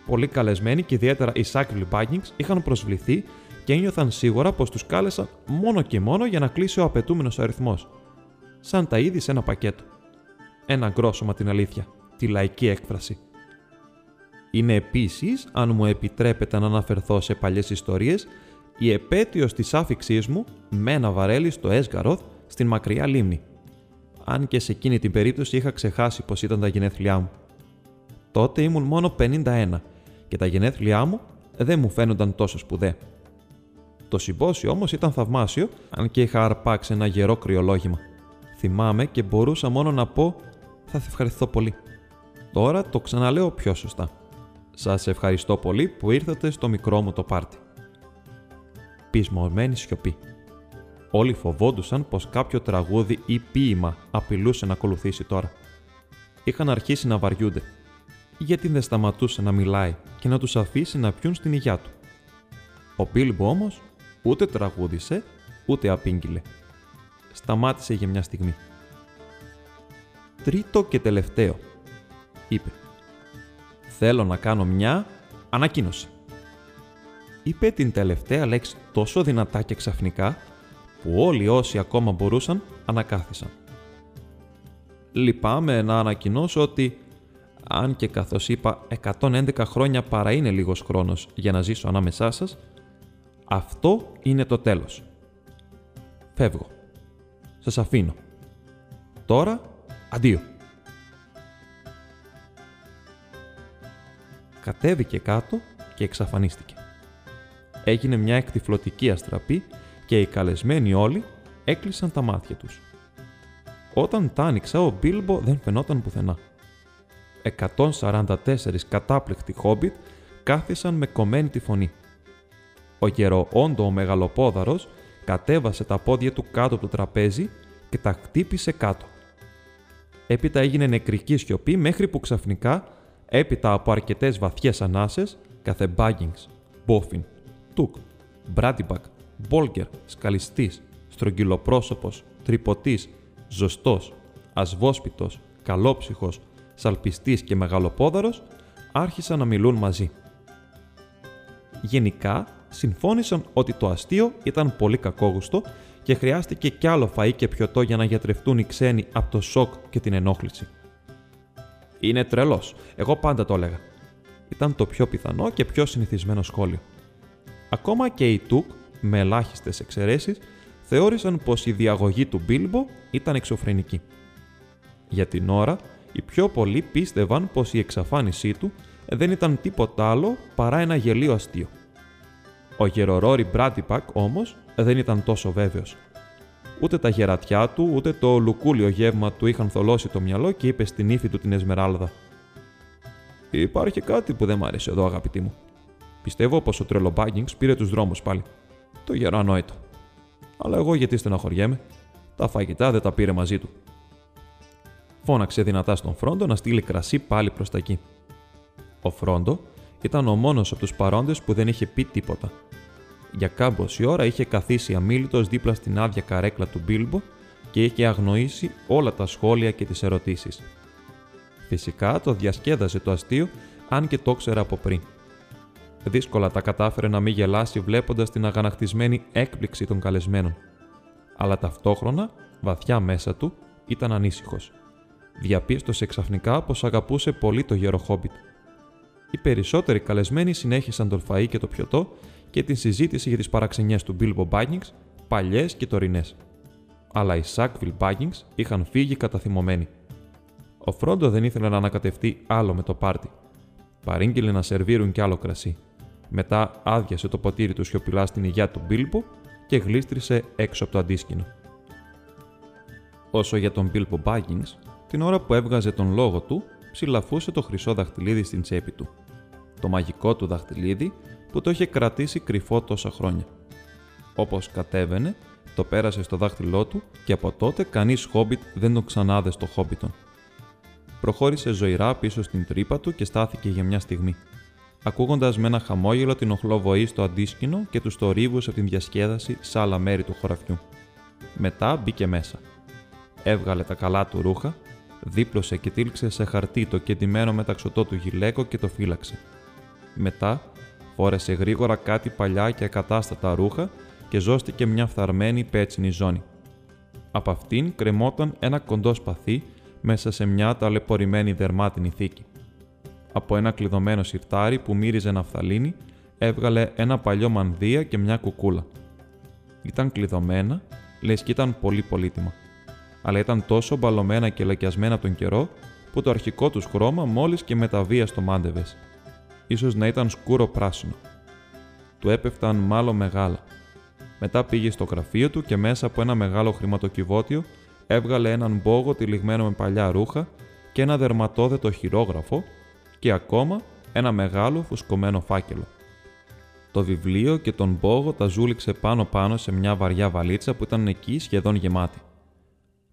Πολύ καλεσμένοι και ιδιαίτερα οι Sacred Vikings είχαν προσβληθεί και ένιωθαν σίγουρα πως τους κάλεσαν μόνο και μόνο για να κλείσει ο απαιτούμενος αριθμός. Σαν τα είδη σε ένα πακέτο. Ένα γκρόσωμα την αλήθεια, τη λαϊκή έκφραση. Είναι επίσης, αν μου επιτρέπετε να αναφερθώ σε παλιές ιστορίες, η επέτειος της άφηξής μου με ένα βαρέλι στο Έσγαροθ στην μακριά λίμνη. Αν και σε εκείνη την περίπτωση είχα ξεχάσει πως ήταν τα γενέθλιά μου. Τότε ήμουν μόνο 51 και τα γενέθλιά μου δεν μου φαίνονταν τόσο σπουδαία. Το συμπόσιο όμως ήταν θαυμάσιο, αν και είχα αρπάξει ένα γερό κρυολόγημα. Θυμάμαι και μπορούσα μόνο να πω θα σε ευχαριστώ πολύ. Τώρα το ξαναλέω πιο σωστά. Σας ευχαριστώ πολύ που ήρθατε στο μικρό μου το πάρτι. Πεισμωμένη σιωπή. Όλοι φοβόντουσαν πως κάποιο τραγούδι ή ποίημα απειλούσε να ακολουθήσει τώρα. Είχαν αρχίσει να βαριούνται. Γιατί δεν σταματούσε να μιλάει και να τους αφήσει να πιούν στην υγειά του. Ο Μπίλμπο όμως ούτε τραγούδισε, ούτε απήγγειλε. Σταμάτησε για μια στιγμή. «Τρίτο και τελευταίο», είπε. «Θέλω να κάνω μια ανακοίνωση». Είπε την τελευταία λέξη τόσο δυνατά και ξαφνικά που όλοι όσοι ακόμα μπορούσαν ανακάθισαν. Λυπάμαι να ανακοινώσω ότι, αν και καθώς είπα 111 χρόνια παρά είναι λίγος χρόνος για να ζήσω ανάμεσά σας, αυτό είναι το τέλος. Φεύγω. Σας αφήνω. Τώρα, αντίο. Κατέβηκε κάτω και εξαφανίστηκε. Έγινε μια εκτιφλωτική αστραπή και οι καλεσμένοι όλοι έκλεισαν τα μάτια τους. Όταν τα άνοιξα, ο Μπίλμπο δεν φαινόταν πουθενά. 144 κατάπληκτοι χόμπιτ κάθισαν με κομμένη τη φωνή. Ο γεροόντο ο μεγαλοπόδαρος κατέβασε τα πόδια του κάτω από το τραπέζι και τα χτύπησε κάτω. Έπειτα έγινε νεκρική σιωπή μέχρι που ξαφνικά, έπειτα από αρκετές βαθιές ανάσες, κάθε Μπάγκινγκς, Μπόφιν, Τουκ, Μπράντιμπακ, Μπόλγκερ, σκαλιστής, στρογγυλοπρόσωπος, τρυποτής, ζωστός, ασβόσπιτος, καλόψυχος, σαλπιστής και μεγαλοπόδαρος άρχισαν να μιλούν μαζί. Γενικά, συμφώνησαν ότι το αστείο ήταν πολύ κακόγουστο και χρειάστηκε κι άλλο φαΐ και πιωτό για να γιατρευτούν οι ξένοι από το σοκ και την ενόχληση. Είναι τρελός. Εγώ πάντα το έλεγα. Ήταν το πιο πιθανό και πιο συνηθισμένο σχόλιο. Ακόμα και οι Τουκ, με ελάχιστες εξαιρέσεις, θεώρησαν πως η διαγωγή του Μπίλμπο ήταν εξωφρενική. Για την ώρα, οι πιο πολλοί πίστευαν πως η εξαφάνισή του δεν ήταν τίποτα άλλο παρά ένα γελίο αστείο. Ο γερορόρη Μπράτιπακ όμως δεν ήταν τόσο βέβαιος. Ούτε τα γερατιά του, ούτε το λουκούλιο γεύμα του είχαν θολώσει το μυαλό και είπε στην ύφη του την Εσμεράλδα. Υπάρχει κάτι που δεν μ' άρεσε εδώ, αγαπητή μου. Πιστεύω πως ο τρελό πήρε τους δρόμους πάλι. Το γερό ανόητο. Αλλά εγώ γιατί στεναχωριέμαι. Τα φαγητά δεν τα πήρε μαζί του. Φώναξε δυνατά στον Φρόντο να στείλει κρασί πάλι προς τα εκεί. Ο Φρόντο ήταν ο μόνος από τους παρόντες που δεν είχε πει τίποτα. Για κάμποση ώρα είχε καθίσει αμήλυτο δίπλα στην άδεια καρέκλα του Μπίλμπο και είχε αγνοήσει όλα τα σχόλια και τις ερωτήσεις. Φυσικά το διασκέδαζε το αστείο, αν και το ήξερε από πριν. Δύσκολα τα κατάφερε να μην γελάσει βλέποντας την αγανακτισμένη έκπληξη των καλεσμένων. Αλλά ταυτόχρονα, βαθιά μέσα του, ήταν ανήσυχος. Διαπίστωσε ξαφνικά πως αγαπούσε πολύ το γέρο Χόμπιτ. Οι περισσότεροι καλεσμένοι συνέχισαν το φαΐ και το πιωτό και την συζήτηση για τις παραξενιές του Bilbo Baggins, παλιές και τωρινές. Αλλά οι Sackville Baggins είχαν φύγει καταθυμωμένοι. Ο Φρόντο δεν ήθελε να ανακατευτεί άλλο με το πάρτι. Παρήγγειλε να σερβίρουν κι άλλο κρασί. Μετά άδειασε το ποτήρι του σιωπηλά στην υγειά του Μπίλμπο και γλίστρισε έξω από το αντίσκηνο. Όσο για τον Μπίλμπο Baggins, την ώρα που έβγαζε τον λόγο του, ψηλαφούσε το χρυσό δαχτυλίδι στην τσέπη του. Το μαγικό του δαχτυλίδι που το είχε κρατήσει κρυφό τόσα χρόνια. Όπως κατέβαινε, το πέρασε στο δάχτυλό του και από τότε κανείς χόμπιτ δεν τον ξανάδε στο χόμπιτον. Προχώρησε ζωηρά πίσω στην τρύπα του και στάθηκε για μια στιγμή, ακούγοντας με ένα χαμόγελο την οχλοβοή στο αντίσκηνο και τους θορύβους από την διασκέδαση σε άλλα μέρη του χωραφιού. Μετά μπήκε μέσα. Έβγαλε τα καλά του ρούχα, δίπλωσε και τύλξε σε χαρτί το κεντυμένο μεταξωτό του γυλαίκο και το φύλαξε. Μετά φόρεσε γρήγορα κάτι παλιά και ακατάστατα ρούχα και ζώστηκε μια φθαρμένη πέτσινη ζώνη. Από αυτήν κρεμόταν ένα κοντό σπαθί μέσα σε μια ταλαιπωρημένη δερμάτινη θήκη. Από ένα κλειδωμένο σιρτάρι που μύριζε ναφθαλίνη έβγαλε ένα παλιό μανδύα και μια κουκούλα. Ήταν κλειδωμένα, λες και ήταν πολύ πολύτιμα. Αλλά ήταν τόσο μπαλωμένα και λακιασμένα τον καιρό που το αρχικό τους χρώμα μόλις και μεταβία το μάντεβες. Ίσως να ήταν σκούρο πράσινο. Του έπεφταν μάλλον μεγάλα. Μετά πήγε στο γραφείο του και μέσα από ένα μεγάλο χρηματοκιβώτιο έβγαλε έναν μπόγο τυλιγμένο με παλιά ρούχα και ένα δερματόδετο χειρόγραφο και ακόμα ένα μεγάλο φουσκωμένο φάκελο. Το βιβλίο και τον μπόγο τα ζούληξε πάνω-πάνω σε μια βαριά βαλίτσα που ήταν εκεί σχεδόν γεμάτη.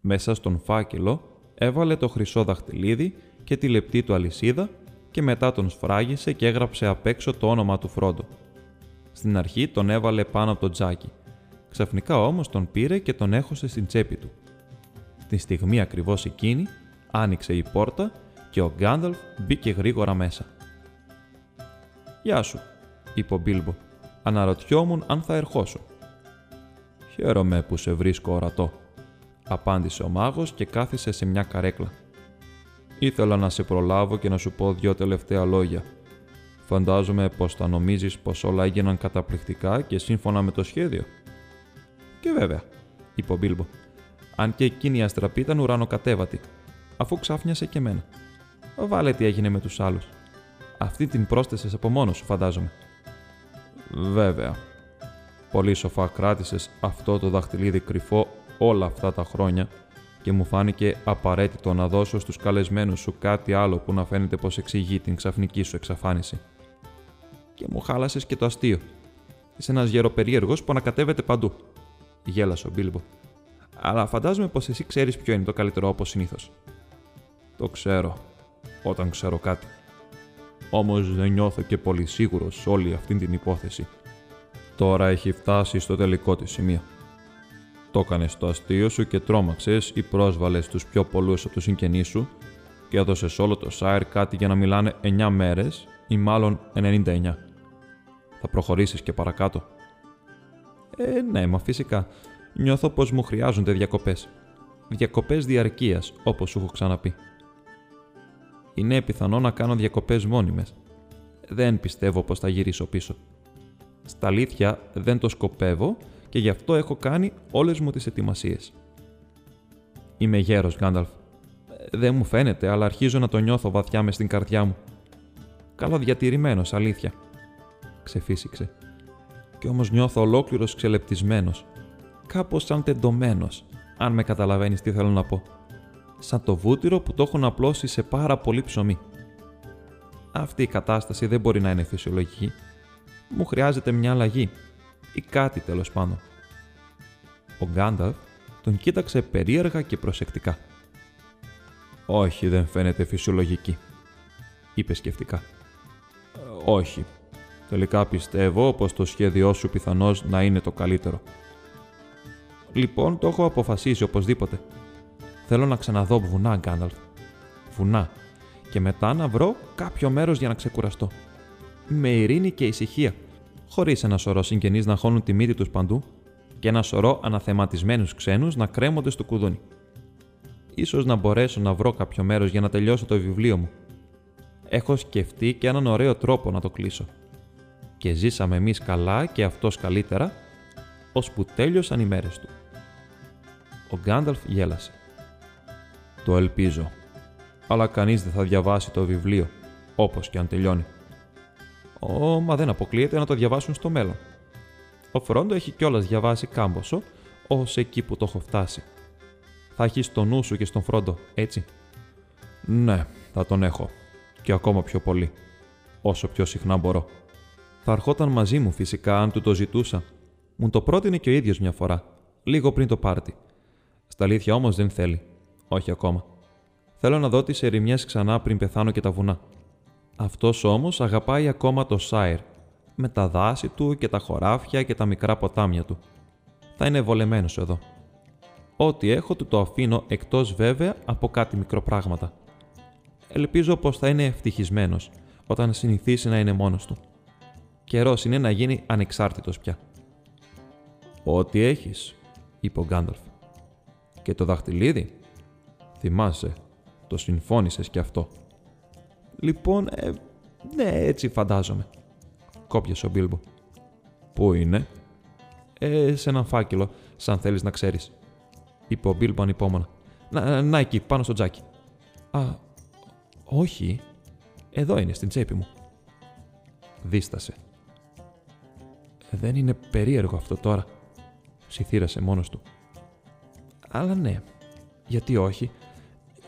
Μέσα στον φάκελο έβαλε το χρυσό δαχτυλίδι και τη λεπτή του αλυσίδα και μετά τον σφράγισε και έγραψε απ' έξω το όνομα του Φρόντο. Στην αρχή τον έβαλε πάνω από το τζάκι. Ξαφνικά όμως τον πήρε και τον έχωσε στην τσέπη του. Τη στιγμή ακριβώς εκείνη άνοιξε η πόρτα και ο Γκάνταλφ μπήκε γρήγορα μέσα. «Γεια σου», είπε ο Μπίλμπο. «Αναρωτιόμουν αν θα ερχόσω». «Χαίρομαι που σε βρίσκω ορατό», απάντησε ο μάγος και κάθισε σε μια καρέκλα. «Ήθελα να σε προλάβω και να σου πω δυο τελευταία λόγια. Φαντάζομαι πως θα νομίζεις πως όλα έγιναν καταπληκτικά και σύμφωνα με το σχέδιο». «Και βέβαια», είπε ο Μπίλμπο. «Αν και εκείνη η αστραπή ήταν ουρανοκατέβατη, αφού ξάφνιασε και εμένα. Βάλε τι έγινε με τους άλλους. Αυτή την πρόσθεσες από μόνος σου, φαντάζομαι». «Βέβαια», Πολύ σοφά κράτησες αυτό το δαχτυλίδι κρυφό όλα αυτά τα χρόνια και μου φάνηκε απαραίτητο να δώσω στους καλεσμένους σου κάτι άλλο που να φαίνεται πως εξηγεί την ξαφνική σου εξαφάνιση. Και μου χάλασες και το αστείο. Είσαι ένας γεροπερίεργος που ανακατεύεται παντού. Γέλασε ο Μπίλμπο. Αλλά φαντάζομαι πως εσύ ξέρεις ποιο είναι το καλύτερο όπως συνήθως. Το ξέρω, όταν ξέρω κάτι. Όμως δεν νιώθω και πολύ σίγουρος όλη αυτή την υπόθεση. Τώρα έχει φτάσει στο τελικό της σημείο. Το έκανε το αστείο σου και τρόμαξες ή πρόσβαλες τους πιο πολλούς από τους συγγενείς σου και έδωσες όλο το Σάιρ κάτι για να μιλάνε 9 μέρες ή μάλλον 99. Θα προχωρήσεις και παρακάτω. Ε, ναι, μα φυσικά. Νιώθω πως μου χρειάζονται διακοπές. Διακοπές διαρκείας, όπως σου έχω ξαναπεί. Είναι πιθανό να κάνω διακοπές μόνιμες. Δεν πιστεύω πως θα γυρίσω πίσω. Στα αλήθεια δεν το σκοπεύω και γι' αυτό έχω κάνει όλες μου τις ετοιμασίες. Είμαι γέρος, Γκάνταλφ. Δεν μου φαίνεται, αλλά αρχίζω να το νιώθω βαθιά μες στην καρδιά μου. Καλοδιατηρημένο, αλήθεια. Ξεφύσηξε. Κι όμως νιώθω ολόκληρος ξελεπτισμένος. Κάπως σαν τεντωμένος, αν με καταλαβαίνεις τι θέλω να πω. Σαν το βούτυρο που το έχουν απλώσει σε πάρα πολύ ψωμί. Αυτή η κατάσταση δεν μπορεί να είναι φυσιολογική. Μου χρειάζεται μια αλλαγή. Ή κάτι τέλος πάντων. Ο Γκάνταλφ τον κοίταξε περίεργα και προσεκτικά. «Όχι, δεν φαίνεται φυσιολογική», είπε σκεφτικά. «Όχι. Τελικά πιστεύω πως το σχέδιό σου πιθανώς να είναι το καλύτερο». «Λοιπόν, το έχω αποφασίσει οπωσδήποτε. Θέλω να ξαναδώ βουνά, Γκάνταλφ. Βουνά. Και μετά να βρω κάποιο μέρος για να ξεκουραστώ. Με ειρήνη και ησυχία, χωρίς ένα σωρό συγγενείς να χώνουν τη μύτη τους παντού και ένα σωρό αναθεματισμένους ξένους να κρέμονται στο κουδούνι. Ίσως να μπορέσω να βρω κάποιο μέρος για να τελειώσω το βιβλίο μου. Έχω σκεφτεί και έναν ωραίο τρόπο να το κλείσω. Και ζήσαμε εμείς καλά και αυτός καλύτερα, ώσπου τέλειωσαν οι μέρες του. Ο Γκάνταλφ γέλασε. Το ελπίζω. Αλλά κανείς δεν θα διαβάσει το βιβλίο, όπως και αν τελειώνει. Ω, μα δεν αποκλείεται να το διαβάσουν στο μέλλον. Ο Φρόντο έχει κιόλας διαβάσει κάμποσο, ως εκεί που το έχω φτάσει. Θα έχεις το νου σου και στον Φρόντο, έτσι; Ναι, θα τον έχω. Και ακόμα πιο πολύ. Όσο πιο συχνά μπορώ. Θα ερχόταν μαζί μου φυσικά αν του το ζητούσα. Μου το πρότεινε και ο ίδιος μια φορά, λίγο πριν το πάρτι. Στα αλήθεια όμως δεν θέλει. Όχι ακόμα. Θέλω να δω τις ερημιές ξανά πριν πεθάνω και τα βουνά. Αυτός όμως αγαπάει ακόμα το Σάιρ με τα δάση του και τα χωράφια και τα μικρά ποτάμια του. Θα είναι βολεμένος εδώ. Ό,τι έχω του το αφήνω εκτός βέβαια από κάτι μικροπράγματα. Ελπίζω πως θα είναι ευτυχισμένος όταν συνηθίσει να είναι μόνος του. Καιρός είναι να γίνει ανεξάρτητος πια. «Ό,τι έχεις», είπε ο Γκάνταλφ. «Και το δαχτυλίδι» «Θυμάσαι, το συμφώνησες κι αυτό». «Λοιπόν, ε, ναι, έτσι φαντάζομαι», κόπιασε ο Μπίλμπο. Πού είναι; Ε, σε έναν φάκελο, σαν θέλεις να ξέρεις, είπε ο Μπίλμπο ανυπόμονα. Να, να εκεί, πάνω στο τζάκι. Α, όχι. Εδώ είναι, στην τσέπη μου. Δίστασε. Δεν είναι περίεργο αυτό τώρα. Συθύρασε μόνος του. Αλλά ναι, γιατί όχι,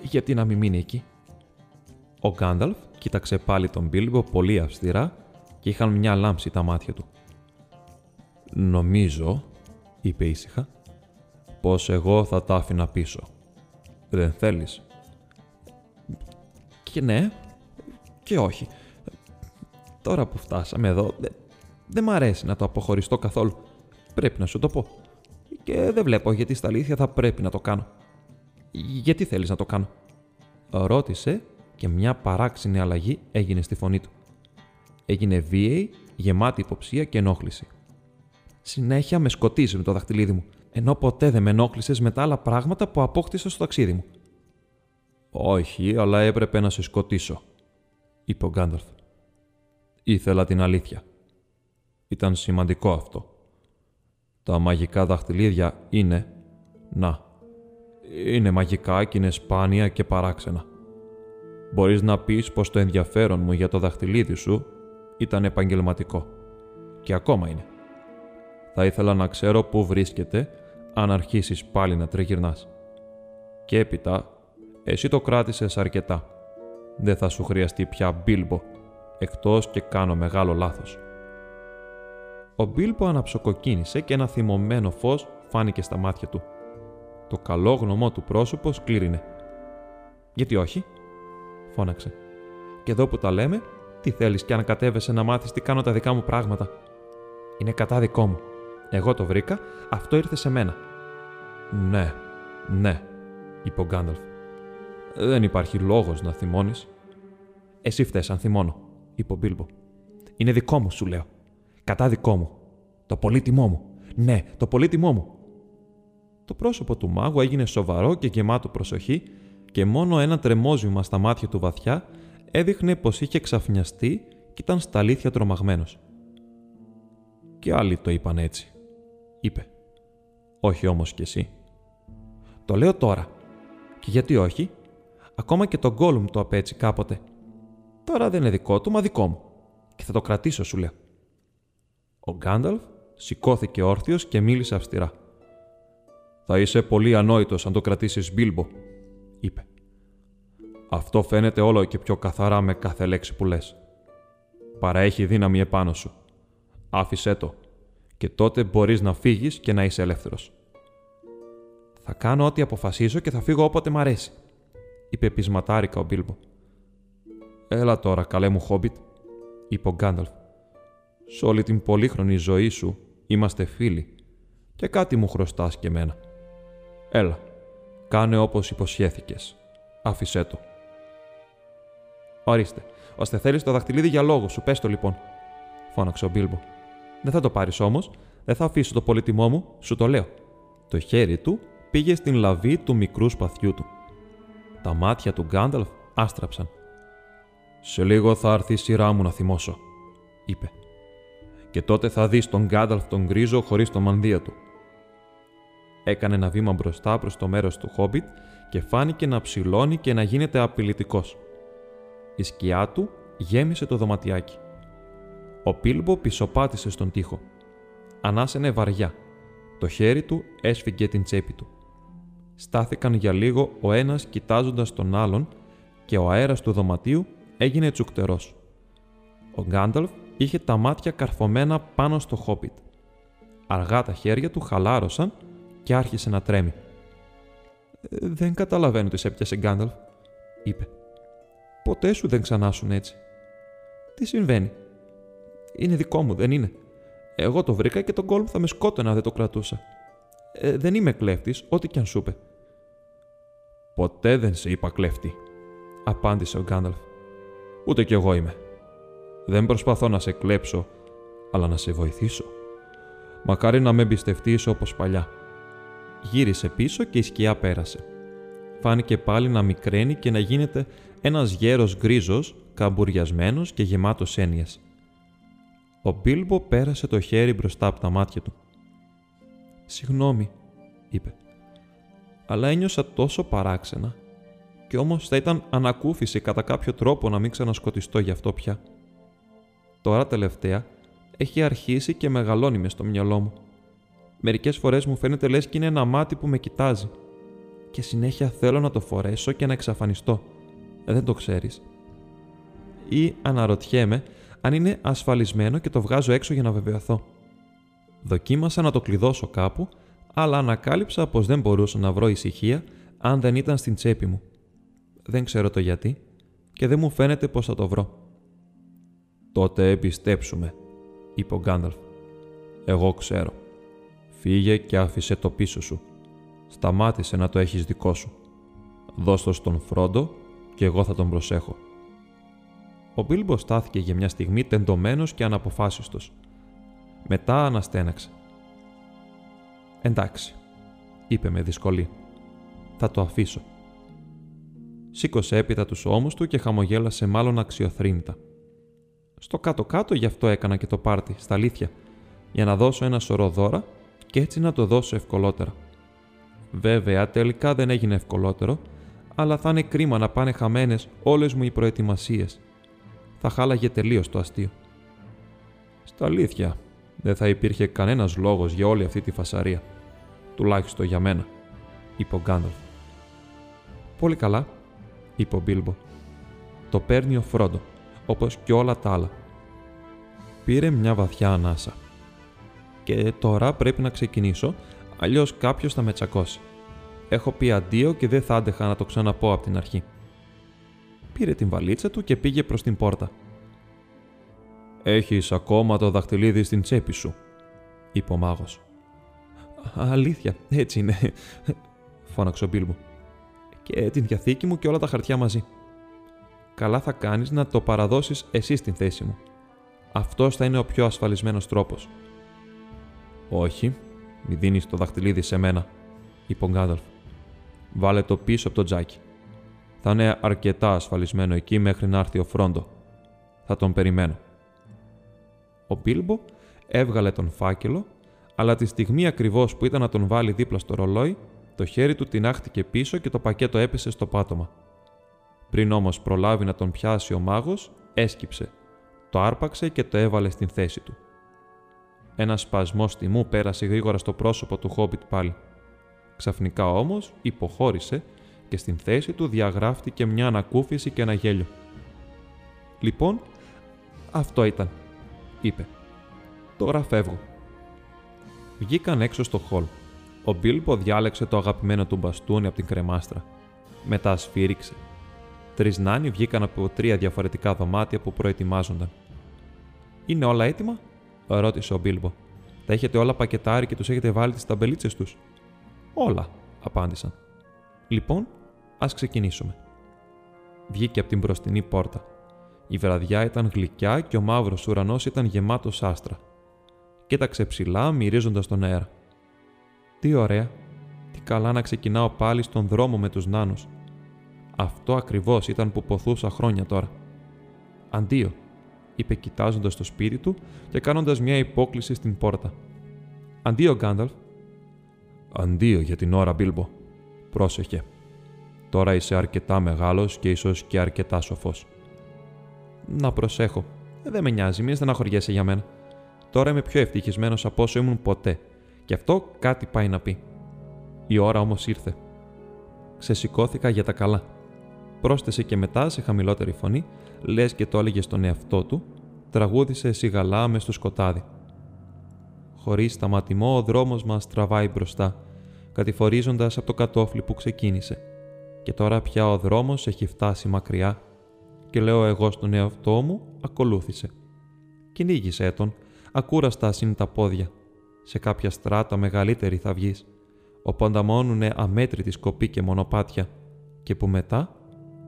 γιατί να μην μείνει εκεί. Ο Γκάνταλφ κοίταξε πάλι τον Μπίλμπο πολύ αυστηρά και είχαν μια λάμψη τα μάτια του. «Νομίζω», είπε ήσυχα, «πως εγώ θα τα άφηνα πίσω. Δεν θέλεις» «Και ναι, και όχι. Τώρα που φτάσαμε εδώ, δεν δε μ' αρέσει να το αποχωριστώ καθόλου. Πρέπει να σου το πω. Και δεν βλέπω γιατί στα αλήθεια θα πρέπει να το κάνω. Γιατί θέλεις να το κάνω» ρώτησε και μια παράξενη αλλαγή έγινε στη φωνή του έγινε βίαιη, γεμάτη υποψία και ενόχληση. Συνέχεια με σκοτίζει με το δαχτυλίδι μου, ενώ ποτέ δεν με ενόχλησες με τα άλλα πράγματα που απόκτησα στο ταξίδι μου. Όχι, αλλά έπρεπε να σε σκοτήσω, είπε ο Γκάνταλφ. Ήθελα την αλήθεια. Ήταν σημαντικό αυτό. Τα μαγικά δαχτυλίδια είναι... Να. Είναι μαγικά και είναι σπάνια και παράξενα. Μπορείς να πεις πως το ενδιαφέρον μου για το δαχτυλίδι σου ήταν επαγγελματικό. Και ακόμα είναι. Θα ήθελα να ξέρω πού βρίσκεται αν αρχίσεις πάλι να τριγυρνάς. Και έπειτα, εσύ το κράτησες αρκετά. Δεν θα σου χρειαστεί πια Μπίλμπο, εκτός και κάνω μεγάλο λάθος. Ο Μπίλμπο αναψοκοκκίνησε και ένα θυμωμένο φως φάνηκε στα μάτια του. Το καλό γνωμό του πρόσωπος σκλήρινε. «Γιατί όχι» φώναξε. «Και εδώ που τα λέμε, τι θέλεις και αν κατέβεσαι να μάθεις τι κάνω τα δικά μου πράγματα. Είναι κατά δικό μου. Εγώ το βρήκα, αυτό ήρθε σε μένα. Ναι, ναι, είπε ο Γκάνταλφ. Δεν υπάρχει λόγος να θυμώνεις. Εσύ φταίει αν θυμώνω, είπε ο Μπίλμπο. Είναι δικό μου, σου λέω. Κατά δικό μου. Το πολύτιμό μου. Ναι, το πολύτιμό μου. Το πρόσωπο του μάγου έγινε σοβαρό και γεμάτο προσοχή και μόνο ένα τρεμόζημα στα μάτια του βαθιά έδειχνε πως είχε ξαφνιαστεί και ήταν στα αλήθεια τρομαγμένος. «Και άλλοι το είπαν έτσι», είπε. «Όχι όμως κι εσύ». «Το λέω τώρα. Και γιατί όχι; Ακόμα και το Γκόλουμ το απέτσι κάποτε. Τώρα δεν είναι δικό του, μα δικό μου. Και θα το κρατήσω, σου λέω». Ο Γκάνταλφ σηκώθηκε όρθιος και μίλησε αυστηρά. «Θα είσαι πολύ ανόητος αν το κρατήσεις Μπίλμπο», είπε. «Αυτό φαίνεται όλο και πιο καθαρά με κάθε λέξη που λες. Παραέχει δύναμη επάνω σου. Άφησέ το και τότε μπορείς να φύγεις και να είσαι ελεύθερος». «Θα κάνω ό,τι αποφασίσω και θα φύγω όποτε μ' αρέσει», είπε πεισματάρικα ο Μπίλμπο. «Έλα τώρα, καλέ μου Χόμπιτ», είπε ο Γκάνταλφ. «Σ' όλη την πολύχρονη ζωή σου είμαστε φίλοι και κάτι μου χρωστάς και εμένα. Έλα, κάνε όπως υποσχέθηκες. Άφησέ το». «Ορίστε, ώστε θέλεις το δαχτυλίδι για λόγο σου, πες το λοιπόν», φώναξε ο Μπίλμπο. «Δεν θα το πάρεις όμως, δεν θα αφήσω το πολύτιμό μου, σου το λέω». Το χέρι του πήγε στην λαβή του μικρού σπαθιού του. Τα μάτια του Γκάνταλφ άστραψαν. «Σε λίγο θα έρθει η σειρά μου να θυμώσω», είπε. «Και τότε θα δεις τον Γκάνταλφ τον γκρίζο χωρίς το μανδύα του». Έκανε ένα βήμα μπροστά προς το μέρος του Χόμπιτ και φάνηκε να ψηλώνει και να γίνεται απειλητικός. Η σκιά του γέμισε το δωματιάκι. Ο Πίλμπο πισωπάτησε στον τοίχο. Ανάσαινε βαριά. Το χέρι του έσφυγε την τσέπη του. Στάθηκαν για λίγο ο ένας κοιτάζοντας τον άλλον και ο αέρας του δωματίου έγινε τσουκτερός. Ο Γκάνταλφ είχε τα μάτια καρφωμένα πάνω στο Χόπιτ. Αργά τα χέρια του χαλάρωσαν και άρχισε να τρέμει. «Ε, «Δεν καταλαβαίνω τι σε έπιασε, Γκάνταλφ», είπε. «Ποτέ σου δεν ξανάσουν έτσι». «Τι συμβαίνει» «Είναι δικό μου, δεν είναι. Εγώ το βρήκα και τον κόλμ θα με σκότωνα αν δεν το κρατούσα. Ε, δεν είμαι κλέφτης, ό,τι κι αν σου είπε». «Ποτέ δεν σε είπα κλέφτη», απάντησε ο Γκάνταλφ. Ούτε κι εγώ είμαι. Δεν προσπαθώ να σε κλέψω, αλλά να σε βοηθήσω. Μακάρι να με εμπιστευτείς όπως παλιά. Γύρισε πίσω και η σκιά πέρασε. Φάνηκε πάλι να μικραίνει και να γίνεται ένας γέρος γκρίζος, καμπουριασμένος και γεμάτος έννοιες. Ο Μπίλμπο πέρασε το χέρι μπροστά από τα μάτια του. «Συγγνώμη», είπε. «Αλλά ένιωσα τόσο παράξενα και όμως θα ήταν ανακούφιση κατά κάποιο τρόπο να μην ξανασκοτιστώ γι' αυτό πια. Τώρα τελευταία έχει αρχίσει και μεγαλώνει μες στο μυαλό μου. Μερικές φορές μου φαίνεται λες και είναι ένα μάτι που με κοιτάζει. Και συνέχεια θέλω να το φορέσω και να εξαφανιστώ. Ε, δεν το ξέρεις. Ή αναρωτιέμαι αν είναι ασφαλισμένο και το βγάζω έξω για να βεβαιωθώ. Δοκίμασα να το κλειδώσω κάπου, αλλά ανακάλυψα πως δεν μπορούσα να βρω ησυχία αν δεν ήταν στην τσέπη μου. Δεν ξέρω το γιατί και δεν μου φαίνεται πως θα το βρω. «Τότε επιστέψουμε», είπε ο Γκάνταλφ. «Εγώ ξέρω. Φύγε και άφησε το πίσω σου. Σταμάτησε να το έχεις δικό σου. Δώσ' το στον Φρόντο και εγώ θα τον προσέχω». Ο Μπίλμπος στάθηκε για μια στιγμή τεντωμένος και αναποφάσιστος. Μετά αναστέναξε. «Εντάξει», είπε με δυσκολία. «Θα το αφήσω». Σήκωσε έπειτα τους ώμους του και χαμογέλασε μάλλον αξιοθρύνητα. Στο κάτω-κάτω γι' αυτό έκανα και το πάρτι, στα αλήθεια, για να δώσω ένα σωρό δώρα και έτσι να το δώσω ευκολότερα. Βέβαια, τελικά δεν έγινε ευκολότερο, αλλά θα είναι κρίμα να πάνε χαμένες όλες μου οι προετοιμασίες. Θα χάλαγε τελείως το αστείο. Στα αλήθεια, δεν θα υπήρχε κανένας λόγος για όλη αυτή τη φασαρία. Τουλάχιστον για μένα, είπε ο Γκάνταλφ. Πολύ καλά, είπε ο Μπίλμπο. Το παίρνει ο Φρόντο, όπως και όλα τα άλλα. Πήρε μια βαθιά ανάσα. Και τώρα πρέπει να ξεκινήσω, αλλιώς κάποιος θα με τσακώσει. Έχω πει αντίο και δεν θα άντεχα να το ξαναπώ από την αρχή. Πήρε την βαλίτσα του και πήγε προς την πόρτα. «Έχεις ακόμα το δαχτυλίδι στην τσέπη σου», είπε ο μάγος. «Αλήθεια, έτσι είναι», φώναξε ο Μπίλμπο και την διαθήκη μου και όλα τα χαρτιά μαζί. Καλά θα κάνεις να το παραδώσεις εσύ στην θέση μου. Αυτός θα είναι ο πιο ασφαλισμένος τρόπος. Όχι, μη δίνεις το δαχτυλίδι σε μένα, είπε ο Γκάνταλφ. Βάλε το πίσω από το τζάκι. Θα είναι αρκετά ασφαλισμένο εκεί μέχρι να έρθει ο Φρόντο. Θα τον περιμένω. Ο Μπίλμπο έβγαλε τον φάκελο, αλλά τη στιγμή ακριβώς που ήταν να τον βάλει δίπλα στο ρολόι, το χέρι του τεινάχτηκε πίσω και το πακέτο έπεσε στο πάτωμα. Πριν όμως προλάβει να τον πιάσει ο μάγος, έσκυψε, το άρπαξε και το έβαλε στην θέση του. Ένα σπασμό τιμού πέρασε γρήγορα στο πρόσωπο του Χόμπιτ πάλι. Ξαφνικά όμως υποχώρησε και στην θέση του διαγράφτηκε μια ανακούφιση και ένα γέλιο. Λοιπόν, αυτό ήταν, είπε. Τώρα φεύγω. Βγήκαν έξω στο χολ. Ο Μπίλμπο διάλεξε το αγαπημένο του μπαστούνι από την κρεμάστρα. Μετά σφύριξε. Τρεις νάνοι βγήκαν από τρία διαφορετικά δωμάτια που προετοιμάζονταν. Είναι όλα έτοιμα, ρώτησε ο Μπίλμπο. Τα έχετε όλα πακετάρει και τους έχετε βάλει τις ταμπελίτσες τους; Όλα, απάντησαν. Λοιπόν, ας ξεκινήσουμε. Βγήκε από την μπροστινή πόρτα. Η βραδιά ήταν γλυκιά και ο μαύρος ουρανός ήταν γεμάτος άστρα. Κοίταξε ψηλά, μυρίζοντας τον αέρα. Τι ωραία, τι καλά να ξεκινάω πάλι στον δρόμο με τους νάνους. Αυτό ακριβώς ήταν που ποθούσα χρόνια τώρα. Αντίο, είπε κοιτάζοντας το σπίτι του και κάνοντας μια υπόκληση στην πόρτα. Αντίο, Γκάνταλφ. Αντίο για την ώρα, Μπίλμπο. Πρόσεχε. Τώρα είσαι αρκετά μεγάλος και ίσως και αρκετά σοφός. Να προσέχω. Δεν με νοιάζει, μην στεναχωριέσαι για μένα. Τώρα είμαι πιο ευτυχισμένος από όσο ήμουν ποτέ. Και αυτό κάτι πάει να πει. Η ώρα όμως ήρθε. Ξεσηκώθηκα για τα καλά. Πρόσθεσε και μετά σε χαμηλότερη φωνή, λες και το έλεγες στον εαυτό του, τραγούδισε σιγαλά με στο σκοτάδι. Χωρίς σταματημό, ο δρόμος μας τραβάει μπροστά, κατηφορίζοντας από το κατόφλι που ξεκίνησε. Και τώρα πια ο δρόμος έχει φτάσει μακριά, και λέω εγώ στον εαυτό μου, ακολούθησε. Κυνήγησε τον, ακούραστα είναι τα πόδια. Σε κάποια στράτα μεγαλύτερη θα βγεις, όπου ανταμώνουνε αμέτρητη σκοπή και μονοπάτια, και που μετά,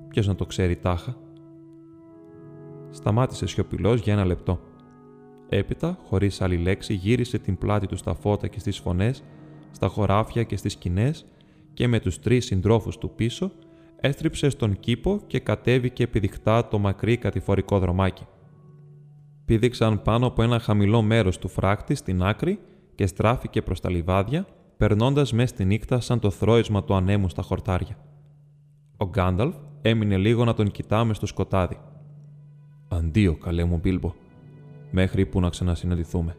ποιος να το ξέρει τάχα. Σταμάτησε σιωπηλός για ένα λεπτό. Έπειτα, χωρίς άλλη λέξη, γύρισε την πλάτη του στα φώτα και στις φωνές, στα χωράφια και στις σκηνές και με τους τρεις συντρόφους του πίσω έστριψε στον κήπο και κατέβηκε επιδεικτά το μακρύ κατηφορικό δρομάκι. Πήδηξαν πάνω από ένα χαμηλό μέρος του φράκτη στην άκρη και στράφηκε προς τα λιβάδια, περνώντας μέσα στη νύχτα σαν το θρόισμα του ανέμου στα χορτάρια. Ο Γκάνταλφ έμεινε λίγο να τον κοιτάμε στο σκοτάδι. «Αντίο, καλέ μου Μπίλμπο, μέχρι που να ξανασυναντηθούμε»,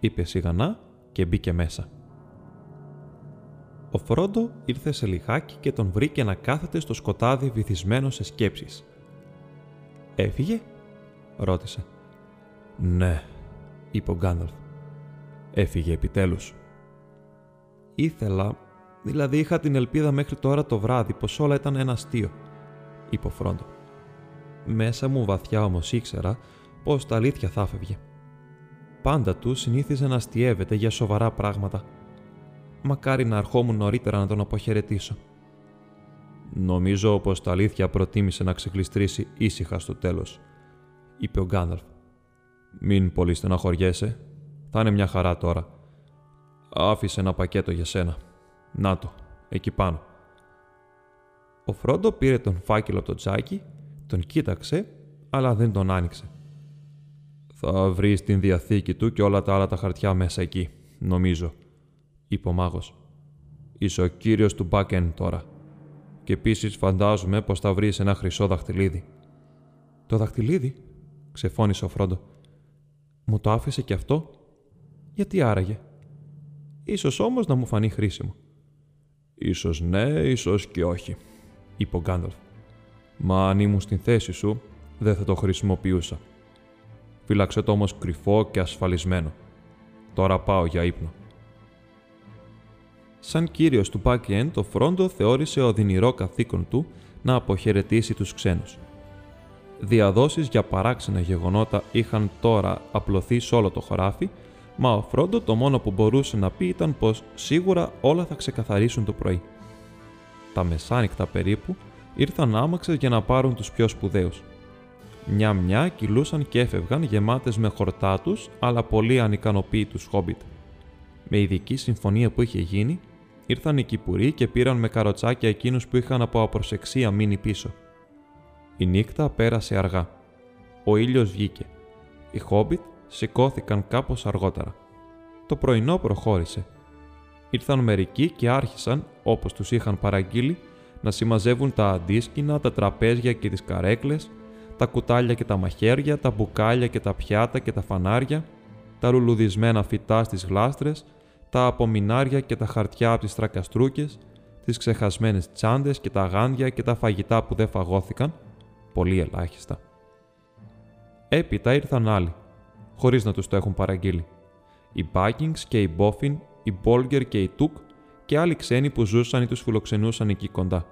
είπε σιγανά και μπήκε μέσα. Ο Φρόντο ήρθε σε λιχάκι και τον βρήκε να κάθεται στο σκοτάδι βυθισμένο σε σκέψεις. «Έφυγε» ρώτησε. «Ναι», είπε ο Γκάνταλφ. «Έφυγε επιτέλους». «Ήθελα, δηλαδή είχα την ελπίδα μέχρι τώρα το βράδυ πως όλα ήταν ένα αστείο», είπε ο Φρόντο. Μέσα μου βαθιά όμως ήξερα πως τα αλήθεια θα έφευγε. Πάντα του συνήθιζε να αστείευεται για σοβαρά πράγματα – μακάρι να αρχόμουν νωρίτερα να τον αποχαιρετήσω. Νομίζω πως τα αλήθεια προτίμησε να ξεκλειστρήσει ήσυχα στο τέλος, είπε ο Γκάνταλφ. Μην πολύ στεναχωριέσαι. Θα είναι μια χαρά τώρα. Άφησε ένα πακέτο για σένα. Να το, εκεί πάνω. Ο Φρόντο πήρε τον φάκελο από το τζάκι, τον κοίταξε, αλλά δεν τον άνοιξε. Θα βρεις την διαθήκη του και όλα τα άλλα τα χαρτιά μέσα εκεί, νομίζω, είπε ο μάγος. Είσαι ο κύριος του back τώρα. Και επίσης φαντάζομαι πως θα βρεις ένα χρυσό δαχτυλίδι. Το δαχτυλίδι, ξεφώνησε ο Φρόντο. Μου το άφησε και αυτό; Γιατί άραγε; Ίσως όμως να μου φανεί χρήσιμο. Ίσως ναι, ίσως και όχι, είπε ο Γκάνταλφ. Μα αν ήμουν στην θέση σου, δεν θα το χρησιμοποιούσα. Φύλαξε το όμως κρυφό και ασφαλισμένο. Τώρα πάω για ύπνο. Σαν κύριος του Back ο Φρόντο θεώρησε οδυνηρό καθήκον του να αποχαιρετήσει τους ξένους. Διαδόσεις για παράξενα γεγονότα είχαν τώρα απλωθεί σε όλο το χωράφι, μα ο Φρόντο το μόνο που μπορούσε να πει ήταν πως σίγουρα όλα θα ξεκαθαρίσουν το πρωί. Τα μεσάνυχτα περίπου ήρθαν άμαξες για να πάρουν τους πιο σπουδαίους. Μια-μια κυλούσαν και έφευγαν γεμάτες με χορτάτους αλλά πολύ ανικανοποίητους χόμπιτ. Με ειδική συμφωνία που είχε γίνει, ήρθαν οι κυπουροί και πήραν με καροτσάκια εκείνους που είχαν από απροσεξία μείνει πίσω. Η νύχτα πέρασε αργά. Ο ήλιος βγήκε. Οι Χόμπιτ σηκώθηκαν κάπως αργότερα. Το πρωινό προχώρησε. Ήρθαν μερικοί και άρχισαν, όπως τους είχαν παραγγείλει, να συμμαζεύουν τα αντίσκηνα, τα τραπέζια και τις καρέκλες, τα κουτάλια και τα μαχαίρια, τα μπουκάλια και τα πιάτα και τα φανάρια, τα ρουλουδισμένα φυτά στις γλάστρες, τα απομινάρια και τα χαρτιά από τις τρακαστρούκες, τις ξεχασμένες τσάντες και τα γάντια και τα φαγητά που δεν φαγώθηκαν, πολύ ελάχιστα. Έπειτα ήρθαν άλλοι, χωρίς να τους το έχουν παραγγείλει. Οι Μπάκινγκς και οι Μπόφιν, οι Μπόλγκερ και οι Τουκ και άλλοι ξένοι που ζούσαν ή τους φιλοξενούσαν εκεί κοντά.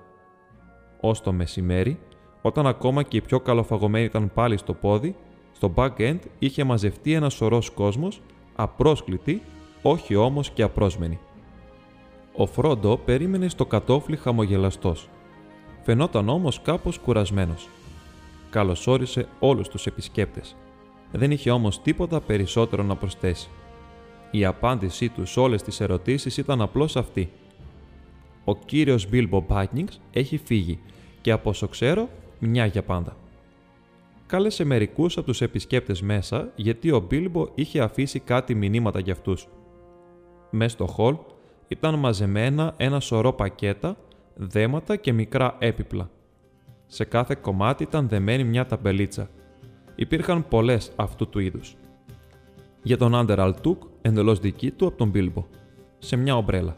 Ως το μεσημέρι, όταν ακόμα και οι πιο καλοφαγωμένοι ήταν πάλι στο πόδι, στο back-end είχε μαζευτεί ένα σωρός κόσμος, απρόσκλητοι, όχι όμως και απρόσμενοι. Ο Φρόντο περίμενε στο κατόφλι χαμογελαστός. Φαινόταν όμως κάπως κουρασμένος. Καλωσόρισε όλους τους επισκέπτες. Δεν είχε όμως τίποτα περισσότερο να προσθέσει. Η απάντησή του σε όλες τις ερωτήσεις ήταν απλώς αυτή. Ο κύριος Μπίλμπο Μπάκνινγκς έχει φύγει και από όσο ξέρω μια για πάντα. Κάλεσε μερικούς από τους επισκέπτες μέσα γιατί ο Μπίλμπο είχε αφήσει κάτι μηνύματα για αυτούς. Μέσα στο χολ ήταν μαζεμένα ένα σωρό πακέτα, δέματα και μικρά έπιπλα. Σε κάθε κομμάτι ήταν δεμένη μια ταμπελίτσα. Υπήρχαν πολλές αυτού του είδους. Για τον Άντεραλτ Τουκ εντελώς δική του από τον Μπίλμπο, σε μια ομπρέλα.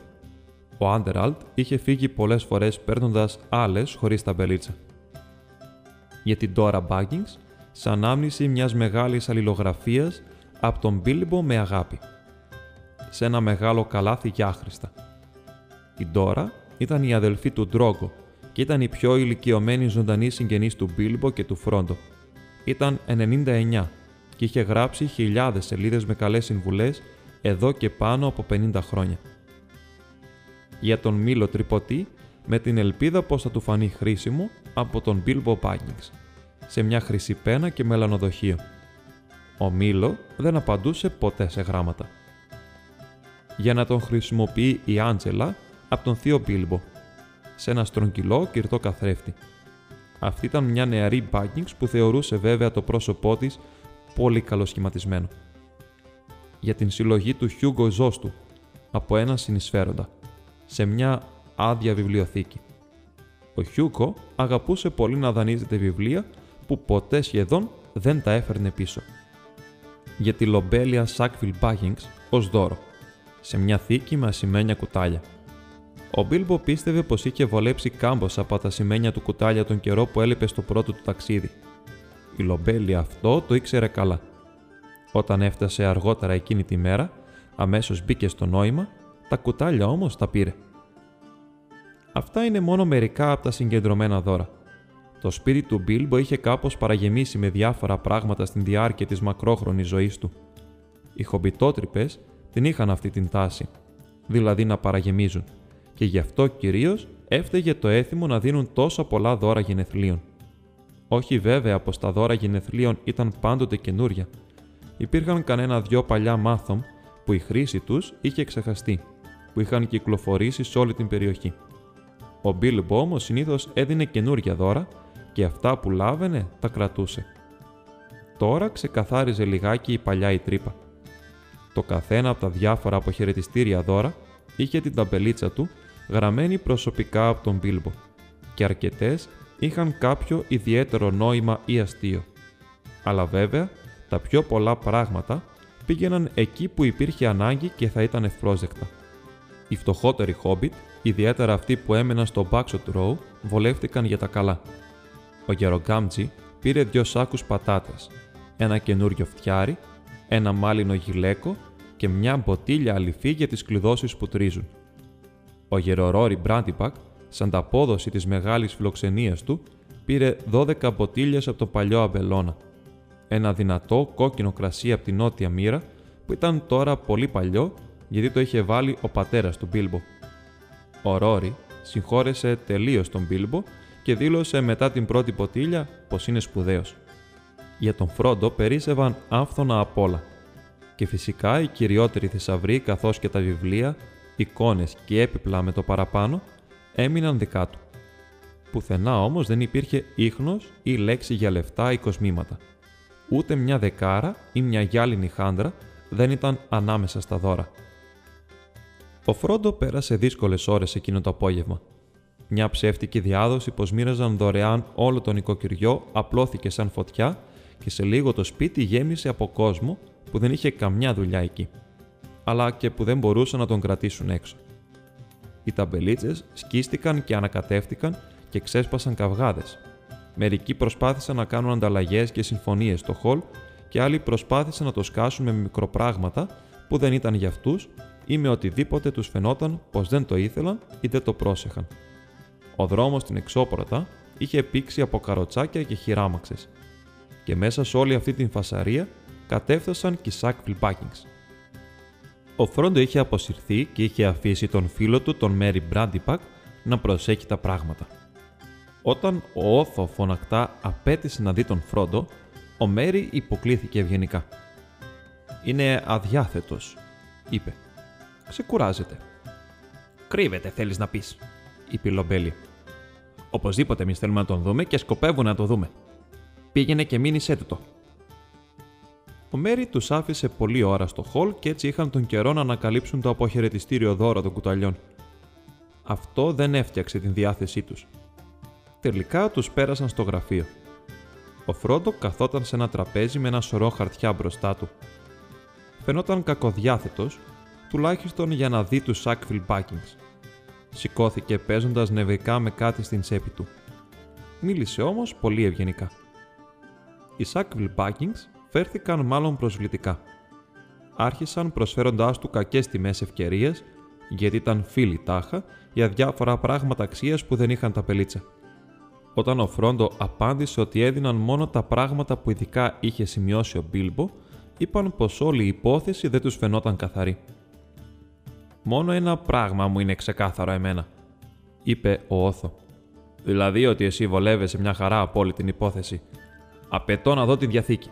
Ο Άντεραλτ είχε φύγει πολλές φορές παίρνοντας άλλες χωρίς ταμπελίτσα για την Dora Buggins σαν ανάμνηση μιας μεγάλης αλληλογραφίας από τον Μπίλμπο με αγάπη. Σε ένα μεγάλο καλάθι για άχρηστα. Η Dora ήταν η αδελφή του Ντρόγκο και ήταν η πιο ηλικιωμένη ζωντανή συγγενής του Μπίλμπο και του Φρόντο. Ήταν 99 και είχε γράψει χιλιάδες σελίδες με καλές συμβουλές εδώ και πάνω από 50 χρόνια. Για τον Μήλο Τρυποτή με την ελπίδα πως θα του φανεί χρήσιμο από τον Bilbo Baggins, σε μια χρυσή πένα και μελανοδοχείο. Ο Μήλο δεν απαντούσε ποτέ σε γράμματα. Για να τον χρησιμοποιεί η Άντζελα από τον θείο Μπίλμπο, σε ένα στρογγυλό κυρτό καθρέφτη. Αυτή ήταν μια νεαρή Baggins που θεωρούσε βέβαια το πρόσωπό της πολύ καλοσχηματισμένο. Για την συλλογή του Χιούγκο Ζώστου από ένα συνεισφέροντα, σε μια άδεια βιβλιοθήκη. Ο Χιούγκο αγαπούσε πολύ να δανείζεται βιβλία που ποτέ σχεδόν δεν τα έφερνε πίσω. Για τη Λομπέλια Σάκβιλ Μπάγκινς ως δώρο, σε μια θήκη με ασημένια κουτάλια. Ο Μπίλμπο πίστευε πως είχε βολέψει κάμποσα από τα ασημένια του κουτάλια τον καιρό που έλειπε στο πρώτο του ταξίδι. Η λομπέλια αυτό το ήξερε καλά. Όταν έφτασε αργότερα εκείνη τη μέρα, αμέσως μπήκε στο νόημα, τα κουτάλια όμως τα πήρε. Αυτά είναι μόνο μερικά από τα συγκεντρωμένα δώρα. Το σπίτι του Μπίλμπο είχε κάπως παραγεμίσει με διάφορα πράγματα στην διάρκεια της μακρόχρονης ζωής του. Οι χομπιτότρυπες την είχαν αυτή την τάση, δηλαδή να παραγεμίζουν, και γι' αυτό κυρίως έφταιγε το έθιμο να δίνουν τόσα πολλά δώρα γενεθλίων. Όχι βέβαια πως τα δώρα γενεθλίων ήταν πάντοτε καινούρια. Υπήρχαν κανένα δυο παλιά μάθομ που η χρήση τους είχε ξεχαστεί, που είχαν κυκλοφορήσει σε όλη την περιοχή. Ο Μπίλμπο όμω συνήθως έδινε καινούργια δώρα και αυτά που λάβαινε τα κρατούσε. Τώρα ξεκαθάριζε λιγάκι η παλιά η τρύπα. Το καθένα από τα διάφορα αποχαιρετιστήρια δώρα είχε την ταμπελίτσα του γραμμένη προσωπικά από τον Μπίλμπο και αρκετές είχαν κάποιο ιδιαίτερο νόημα ή αστείο. Αλλά βέβαια, τα πιο πολλά πράγματα πήγαιναν εκεί που υπήρχε ανάγκη και θα ήταν ευπρόσδεκτα. Οι φτωχότεροι χόμπιτ Ιδιαίτερα αυτοί που έμεναν στο Backshot Row βολεύτηκαν για τα καλά. Ο Γερογκάμτζη πήρε δύο σάκους πατάτες, ένα καινούριο φτιάρι, ένα μάλινο γυλαίκο και μια μποτίλια αληφή για τις κλειδώσεις που τρίζουν. Ο Γερορόρι Μπράντιπακ, σαν τα απόδοση της μεγάλης φιλοξενίας του, πήρε 12 μποτίλιες από το παλιό αμπελώνα. Ένα δυνατό κόκκινο κρασί από την νότια μοίρα που ήταν τώρα πολύ παλιό γιατί το είχε βάλει ο πατέρας του Μπίλμπο. Ο Ρόρι συγχώρεσε τελείως τον Μπίλμπο και δήλωσε μετά την πρώτη ποτήλια πως είναι σπουδαίος. Για τον Φρόντο περίσευαν άφθονα απ' όλα. Και φυσικά οι κυριότεροι θησαυροί καθώς και τα βιβλία, εικόνες και έπιπλα με το παραπάνω έμειναν δικά του. Πουθενά όμως δεν υπήρχε ίχνος ή λέξη για λεφτά ή κοσμήματα. Ούτε μια δεκάρα ή μια γυάλινη χάντρα δεν ήταν ανάμεσα στα δώρα. Ο Φρόντο πέρασε δύσκολες ώρες εκείνο το απόγευμα. Μια ψεύτικη διάδοση πως μοίραζαν δωρεάν όλο το νοικοκυριό απλώθηκε σαν φωτιά και σε λίγο το σπίτι γέμισε από κόσμο που δεν είχε καμιά δουλειά εκεί, αλλά και που δεν μπορούσαν να τον κρατήσουν έξω. Οι ταμπελίτσες σκίστηκαν και ανακατεύτηκαν και ξέσπασαν καυγάδες. Μερικοί προσπάθησαν να κάνουν ανταλλαγές και συμφωνίες στο χολ και άλλοι προσπάθησαν να το σκάσουν με μικροπράγματα που δεν ήταν για αυτούς ή με οτιδήποτε τους φαινόταν πως δεν το ήθελαν ή δεν το πρόσεχαν. Ο δρόμος στην εξώπορτα είχε πήξει από καροτσάκια και χειράμαξες και μέσα σε όλη αυτή την φασαρία κατέφτασαν και οι Sackville Buckings. Ο Φρόντο είχε αποσυρθεί και είχε αφήσει τον φίλο του, τον Μέρι Μπράντιπακ, να προσέχει τα πράγματα. Όταν ο Όθο φωνακτά απέτησε να δει τον Φρόντο, ο Μέρι υποκλήθηκε ευγενικά. «Είναι αδιάθετος», είπε. «Ξεκουράζεται». «Κρύβεται, θέλεις να πεις», είπε η Λομπέλη. «Οπωσδήποτε εμείς θέλουμε να τον δούμε και σκοπεύουμε να το δούμε. Πήγαινε και μείνει το. Ο Μέρι τους άφησε πολλή ώρα στο χολ και έτσι είχαν τον καιρό να ανακαλύψουν το αποχαιρετιστήριο δώρο των κουταλιών. Αυτό δεν έφτιαξε την διάθεσή τους. Τελικά τους πέρασαν στο γραφείο. Ο Φρόντο καθόταν σε ένα τραπέζι με ένα σωρό χαρτιά μπροστά του. Φαινόταν κακοδιάθετος, τουλάχιστον για να δει τους Σάκφιλ Μπάκινγκ. Σηκώθηκε παίζοντας νευρικά με κάτι στην τσέπη του. Μίλησε όμως πολύ ευγενικά. Οι Σάκβιλ Μπάκινγκς φέρθηκαν μάλλον προσβλητικά. Άρχισαν προσφέροντάς του κακές τιμές ευκαιρίες, γιατί ήταν φίλοι τάχα για διάφορα πράγματα αξίας που δεν είχαν τα πελίτσα. Όταν ο Φρόντο απάντησε ότι έδιναν μόνο τα πράγματα που ειδικά είχε σημειώσει ο Μπίλμπο, είπαν πως όλη η υπόθεση δεν τους φαινόταν καθαρή. Μόνο ένα πράγμα μου είναι ξεκάθαρο εμένα, είπε ο Όθο. Δηλαδή ότι εσύ βολεύεσαι μια χαρά από όλη την υπόθεση Απαιτώ να δω τη διαθήκη.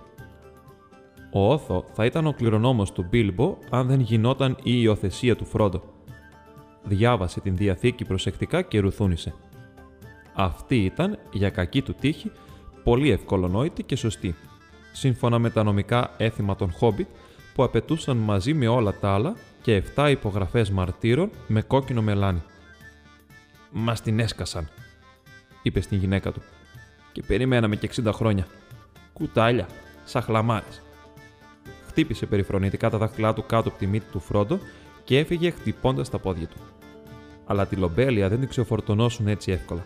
Ο Όθο θα ήταν ο κληρονόμος του Μπίλμπο αν δεν γινόταν η υιοθεσία του Φρόντο. Διάβασε την διαθήκη προσεκτικά και ρουθούνισε. Αυτή ήταν, για κακή του τύχη, πολύ ευκολονόητη και σωστή, σύμφωνα με τα νομικά έθιμα των Χόμπιτ που απαιτούσαν μαζί με όλα τα άλλα και 7 υπογραφές μαρτύρων με κόκκινο μελάνι. «Μας την έσκασαν», είπε στην γυναίκα του. «Και περιμέναμε και 60 χρόνια κουτάλια, σαχλαμάρε. Χτύπησε περιφρονητικά τα δάχτυλά του κάτω από τη μύτη του Φρόντο και έφυγε χτυπώντας τα πόδια του. Αλλά τη λομπέλια δεν την ξεφορτωνώσουν έτσι εύκολα.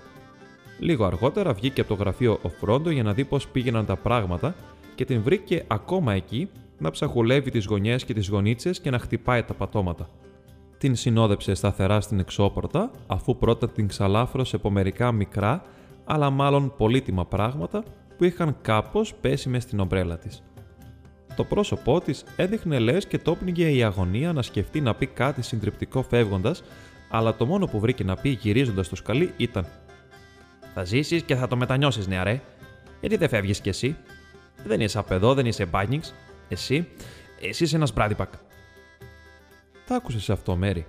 Λίγο αργότερα βγήκε από το γραφείο ο Φρόντο για να δει πώς πήγαιναν τα πράγματα και την βρήκε ακόμα εκεί να ψαχουλεύει τις γωνιές και τις γονίτσες και να χτυπάει τα πατώματα. Την συνόδεψε σταθερά στην εξώπορτα, αφού πρώτα την ξαλάφρωσε από μερικά μικρά, αλλά μάλλον πολύτιμα πράγματα που είχαν κάπως πέσει μες στην ομπρέλα της. Το πρόσωπό της έδειχνε λες και το η αγωνία να σκεφτεί να πει κάτι συντριπτικό φεύγοντας, αλλά το μόνο που βρήκε να πει γυρίζοντας το σκαλί ήταν «Θα ζήσεις και θα το μετανιώσεις, νεαρέ. Γιατί δεν φεύγεις κι εσύ; Δεν είσαι απεδό, δεν είσαι μπάνιγκς. Εσύ, εσύ είσαι ένας μπράδιπακ». Τα άκουσες αυτό, Μέρι.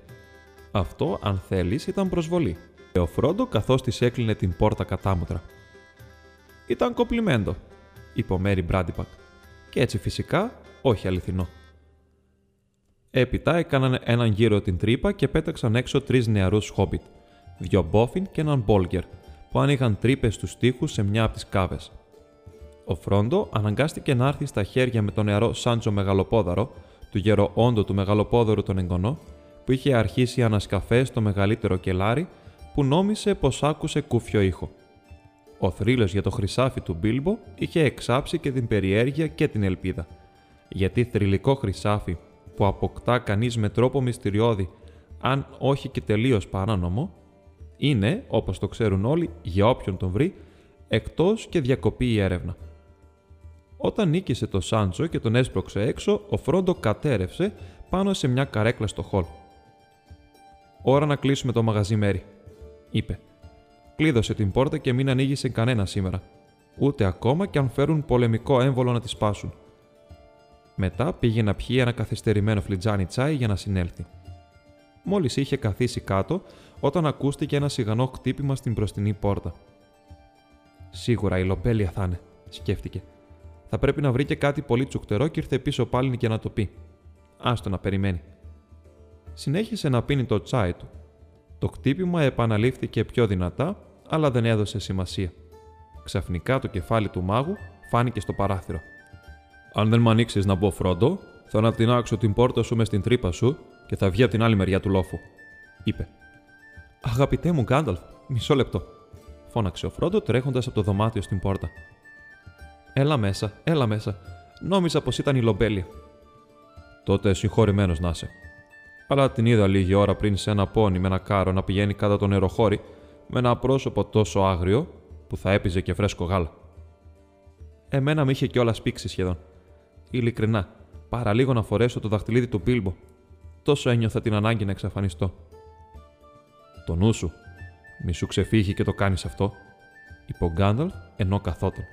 Αυτό, αν θέλεις, ήταν προσβολή. Και ο Φρόντο καθώς της έκλεινε την πόρτα κατάμουτρα. Ήταν κοπλιμέντο, είπε ο Μέρι Μπράντιπακ. Και έτσι φυσικά όχι αληθινό. Έπειτα έκαναν έναν γύρο την τρύπα και πέταξαν έξω τρεις νεαρούς χόμπιτ, δυο μπόφιν και έναν μπόλγκερ, που άνοιγαν τρύπες στους τοίχους σε μια από τις κάβες. Ο Φρόντο αναγκάστηκε να έρθει στα χέρια με τον νεαρό Σάντζο Μεγαλοπόδαρο, του γεροόντο του Μεγαλοπόδαρου τον εγγονό, που είχε αρχίσει ανασκαφές στο μεγαλύτερο κελάρι, που νόμισε πως άκουσε κούφιο ήχο. Ο θρύλος για το χρυσάφι του Μπίλμπο είχε εξάψει και την περιέργεια και την ελπίδα. Γιατί θρηλυκό χρυσάφι που αποκτά κανείς με τρόπο μυστηριώδη, αν όχι και τελείως παράνομο, είναι, όπως το ξέρουν όλοι, για όποιον τον βρει, εκτός και διακοπεί η έρευνα. Όταν νίκησε το Σάντσο και τον έσπρωξε έξω, ο Φρόντο κατέρευσε πάνω σε μια καρέκλα στο χολ. «Ώρα να κλείσουμε το μαγαζί Μέρι», είπε. Κλείδωσε την πόρτα και μην ανοίγει σε κανένα σήμερα. Ούτε ακόμα και αν φέρουν πολεμικό έμβολο να τη σπάσουν. Μετά πήγε να πιει ένα καθυστερημένο φλιτζάνι τσάι για να συνέλθει. μόλις είχε καθίσει κάτω όταν ακούστηκε ένα σιγανό χτύπημα στην μπροστινή πόρτα. Σίγουρα η λοπέλια θα είναι, σκέφτηκε. Θα πρέπει να βρει και κάτι πολύ τσουκτερό και ήρθε πίσω πάλι και να το πει. Άστο να περιμένει. Συνέχισε να πίνει το τσάι του. Το χτύπημα επαναλήφθηκε πιο δυνατά, αλλά δεν έδωσε σημασία. Ξαφνικά το κεφάλι του μάγου φάνηκε στο παράθυρο. Αν δεν με ανοίξεις να μπω φρόντο, θα ανατινάξω την πόρτα σου μες στην τρύπα σου και θα βγει από την άλλη μεριά του λόφου, είπε. Αγαπητέ μου Γκάνταλφ, μισό λεπτό, φώναξε ο Φρόντο τρέχοντας από το δωμάτιο στην πόρτα. Έλα μέσα, έλα μέσα. Νόμιζα πως ήταν η λομπέλια. Τότε συγχωρημένος να είσαι. Αλλά την είδα λίγη ώρα πριν σε ένα πόνι με ένα κάρο να πηγαίνει κατά τον νεροχώρι με ένα πρόσωπο τόσο άγριο που θα έπιζε και φρέσκο γάλα. Εμένα με είχε κιόλα πήξει σχεδόν. Ειλικρινά, παραλίγο να φορέσω το δαχτυλίδι του Μπίλμπο. Τόσο ένιωθα την ανάγκη να εξαφανιστώ. Το νου σου, μη σου ξεφύγει και το κάνεις αυτό, είπε ο Γκάνταλφ ενώ καθόταν.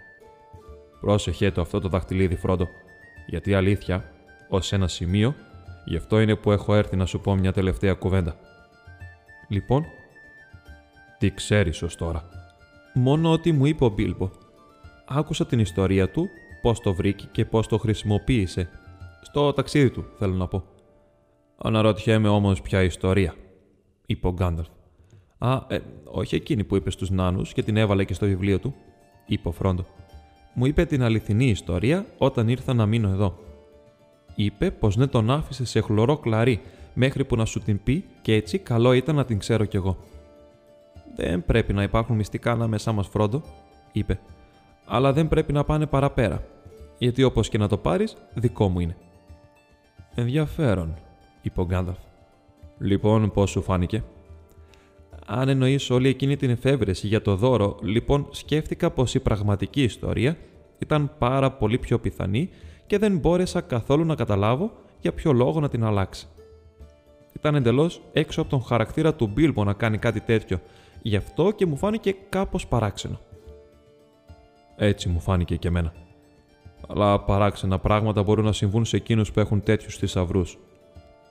Πρόσεχε το αυτό το δαχτυλίδι, Φρόντο, γιατί αλήθεια, ως ένα σημείο, γι' αυτό είναι που έχω έρθει να σου πω μια τελευταία κουβέντα. Λοιπόν, τι ξέρεις ως τώρα; Μόνο ότι μου είπε ο Μπίλμπο. Άκουσα την ιστορία του, πώς το βρήκε και πώς το χρησιμοποίησε. Στο ταξίδι του, θέλω να πω. Αναρωτιέμαι όμως ποια ιστορία, είπε ο Γκάνταλφ. Α, ε, όχι εκείνη που είπε στους νάνους και την έβαλε και στο βιβλίο του, είπε ο Φρόντο. Μου είπε την αληθινή ιστορία όταν ήρθα να μείνω εδώ. Είπε πως ναι τον άφησε σε χλωρό κλαρί μέχρι που να σου την πει και έτσι καλό ήταν να την ξέρω κι εγώ. Δεν πρέπει να υπάρχουν μυστικά ανάμεσά μας, Φρόντο, είπε. Αλλά δεν πρέπει να πάνε παραπέρα. Γιατί όπως και να το πάρεις, δικό μου είναι. Ενδιαφέρον, είπε ο Γκάνταλφ. Λοιπόν, πώς σου φάνηκε; Αν εννοείς όλη εκείνη την εφεύρεση για το δώρο, λοιπόν σκέφτηκα πως η πραγματική ιστορία ήταν πάρα πολύ πιο πιθανή και δεν μπόρεσα καθόλου να καταλάβω για ποιο λόγο να την αλλάξει. Ήταν εντελώς έξω από τον χαρακτήρα του Μπίλμπο να κάνει κάτι τέτοιο, γι' αυτό και μου φάνηκε κάπως παράξενο. Έτσι μου φάνηκε και εμένα. Αλλά παράξενα πράγματα μπορούν να συμβούν σε εκείνους που έχουν τέτοιους θησαυρούς,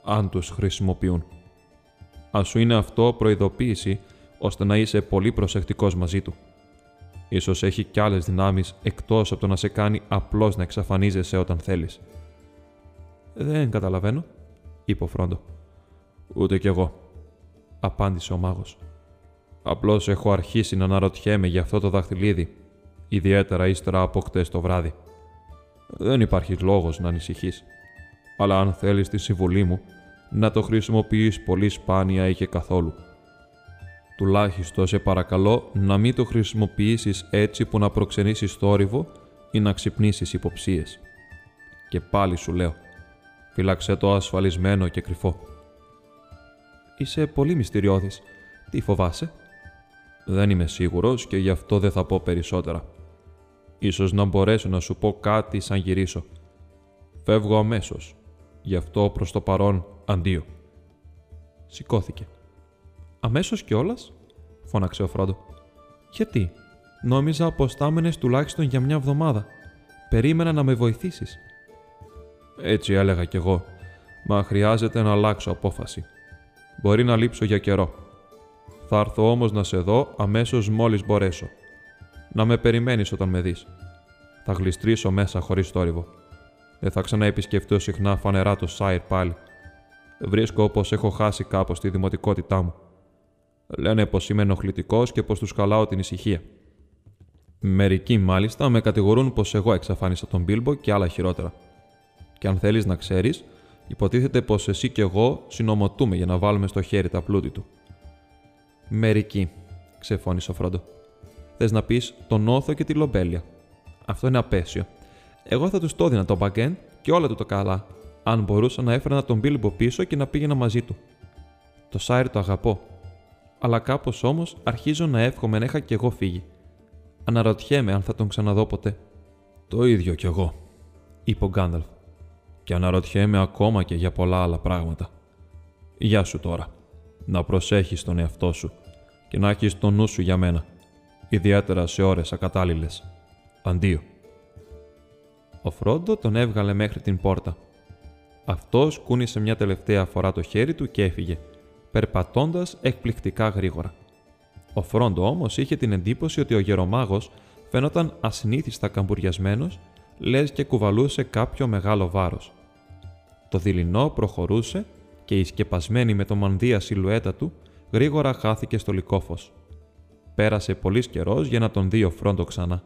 αν τους χρησιμοποιούν. Α σου είναι αυτό προειδοποίηση ώστε να είσαι πολύ προσεκτικός μαζί του. Ίσως έχει κι άλλες δυνάμεις εκτός από το να σε κάνει απλώς να εξαφανίζεσαι όταν θέλεις. «Δεν καταλαβαίνω», είπε ο Φρόντο. «Ούτε κι εγώ», απάντησε ο μάγος. «Απλώς έχω αρχίσει να αναρωτιέμαι για αυτό το δαχτυλίδι, ιδιαίτερα ύστερα από χτες το βράδυ. Δεν υπάρχει λόγος να ανησυχείς. Αλλά αν θέλεις τη συμβουλή μου, να το χρησιμοποιείς πολύ σπάνια ή και καθόλου. Τουλάχιστον σε παρακαλώ να μην το χρησιμοποιήσεις έτσι που να προξενήσεις θόρυβο ή να ξυπνήσεις υποψίες. Και πάλι σου λέω, φύλαξε το ασφαλισμένο και κρυφό. Είσαι πολύ μυστηριώδης. Τι φοβάσαι; Δεν είμαι σίγουρος και γι' αυτό δεν θα πω περισσότερα. Ίσως να μπορέσω να σου πω κάτι σαν γυρίσω. Φεύγω αμέσως. Γι' αυτό προς το παρόν αντίο. Σηκώθηκε. Αμέσως κιόλας, φώναξε ο Φρόντο. Γιατί, νόμιζα πως θα τουλάχιστον για μια εβδομάδα. Περίμενα να με βοηθήσεις. Έτσι έλεγα κι εγώ, μα χρειάζεται να αλλάξω απόφαση. Μπορεί να λείψω για καιρό. Θα έρθω όμως να σε δω αμέσως μόλις μπορέσω. Να με περιμένεις όταν με δεις. Θα γλιστρήσω μέσα χωρίς θόρυβο. Δεν θα ξαναεπισκεφτώ συχνά φανερά το Σάιρ πάλι. Βρίσκω πως έχω χάσει κάπως τη δημοτικότητά μου. Λένε πως είμαι ενοχλητικός και πως τους καλάω την ησυχία. Μερικοί μάλιστα με κατηγορούν πως εγώ εξαφάνισα τον Μπίλμπο και άλλα χειρότερα. Και αν θέλεις να ξέρεις, υποτίθεται πως εσύ και εγώ συνομωτούμε για να βάλουμε στο χέρι τα πλούτη του. Μερικοί, ξεφώνησε ο Φρόντο. Θες να πεις τον όθο και τη λομπέλια. Αυτό είναι απέσιο. Εγώ θα τους το έδινα τον Μπαγκέν και όλα του το καλά, αν μπορούσα να έφερνα τον Μπίλμπο πίσω και να πήγαινα μαζί του. Το Σάιρ το αγαπώ, αλλά κάπως όμως αρχίζω να εύχομαι να είχα κι εγώ φύγει. Αναρωτιέμαι αν θα τον ξαναδώ ποτέ. Το ίδιο κι εγώ, είπε ο Γκάνταλφ. Και αναρωτιέμαι ακόμα και για πολλά άλλα πράγματα. Γεια σου τώρα. Να προσέχεις τον εαυτό σου και να έχεις τον νου σου για μένα, ιδιαίτερα σε ώρες ακατάλληλες. Αντίο. Ο Φρόντο τον έβγαλε μέχρι την πόρτα. Αυτός κούνησε μια τελευταία φορά το χέρι του και έφυγε, περπατώντας εκπληκτικά γρήγορα. Ο Φρόντο όμως είχε την εντύπωση ότι ο γερομάγος φαίνονταν ασυνήθιστα καμπουριασμένος, λες και κουβαλούσε κάποιο μεγάλο βάρος. Το δειλινό προχωρούσε και η σκεπασμένη με το μανδύα σιλουέτα του γρήγορα χάθηκε στο λικόφος. Πέρασε πολύς καιρός για να τον δει ο Φρόντο ξανά.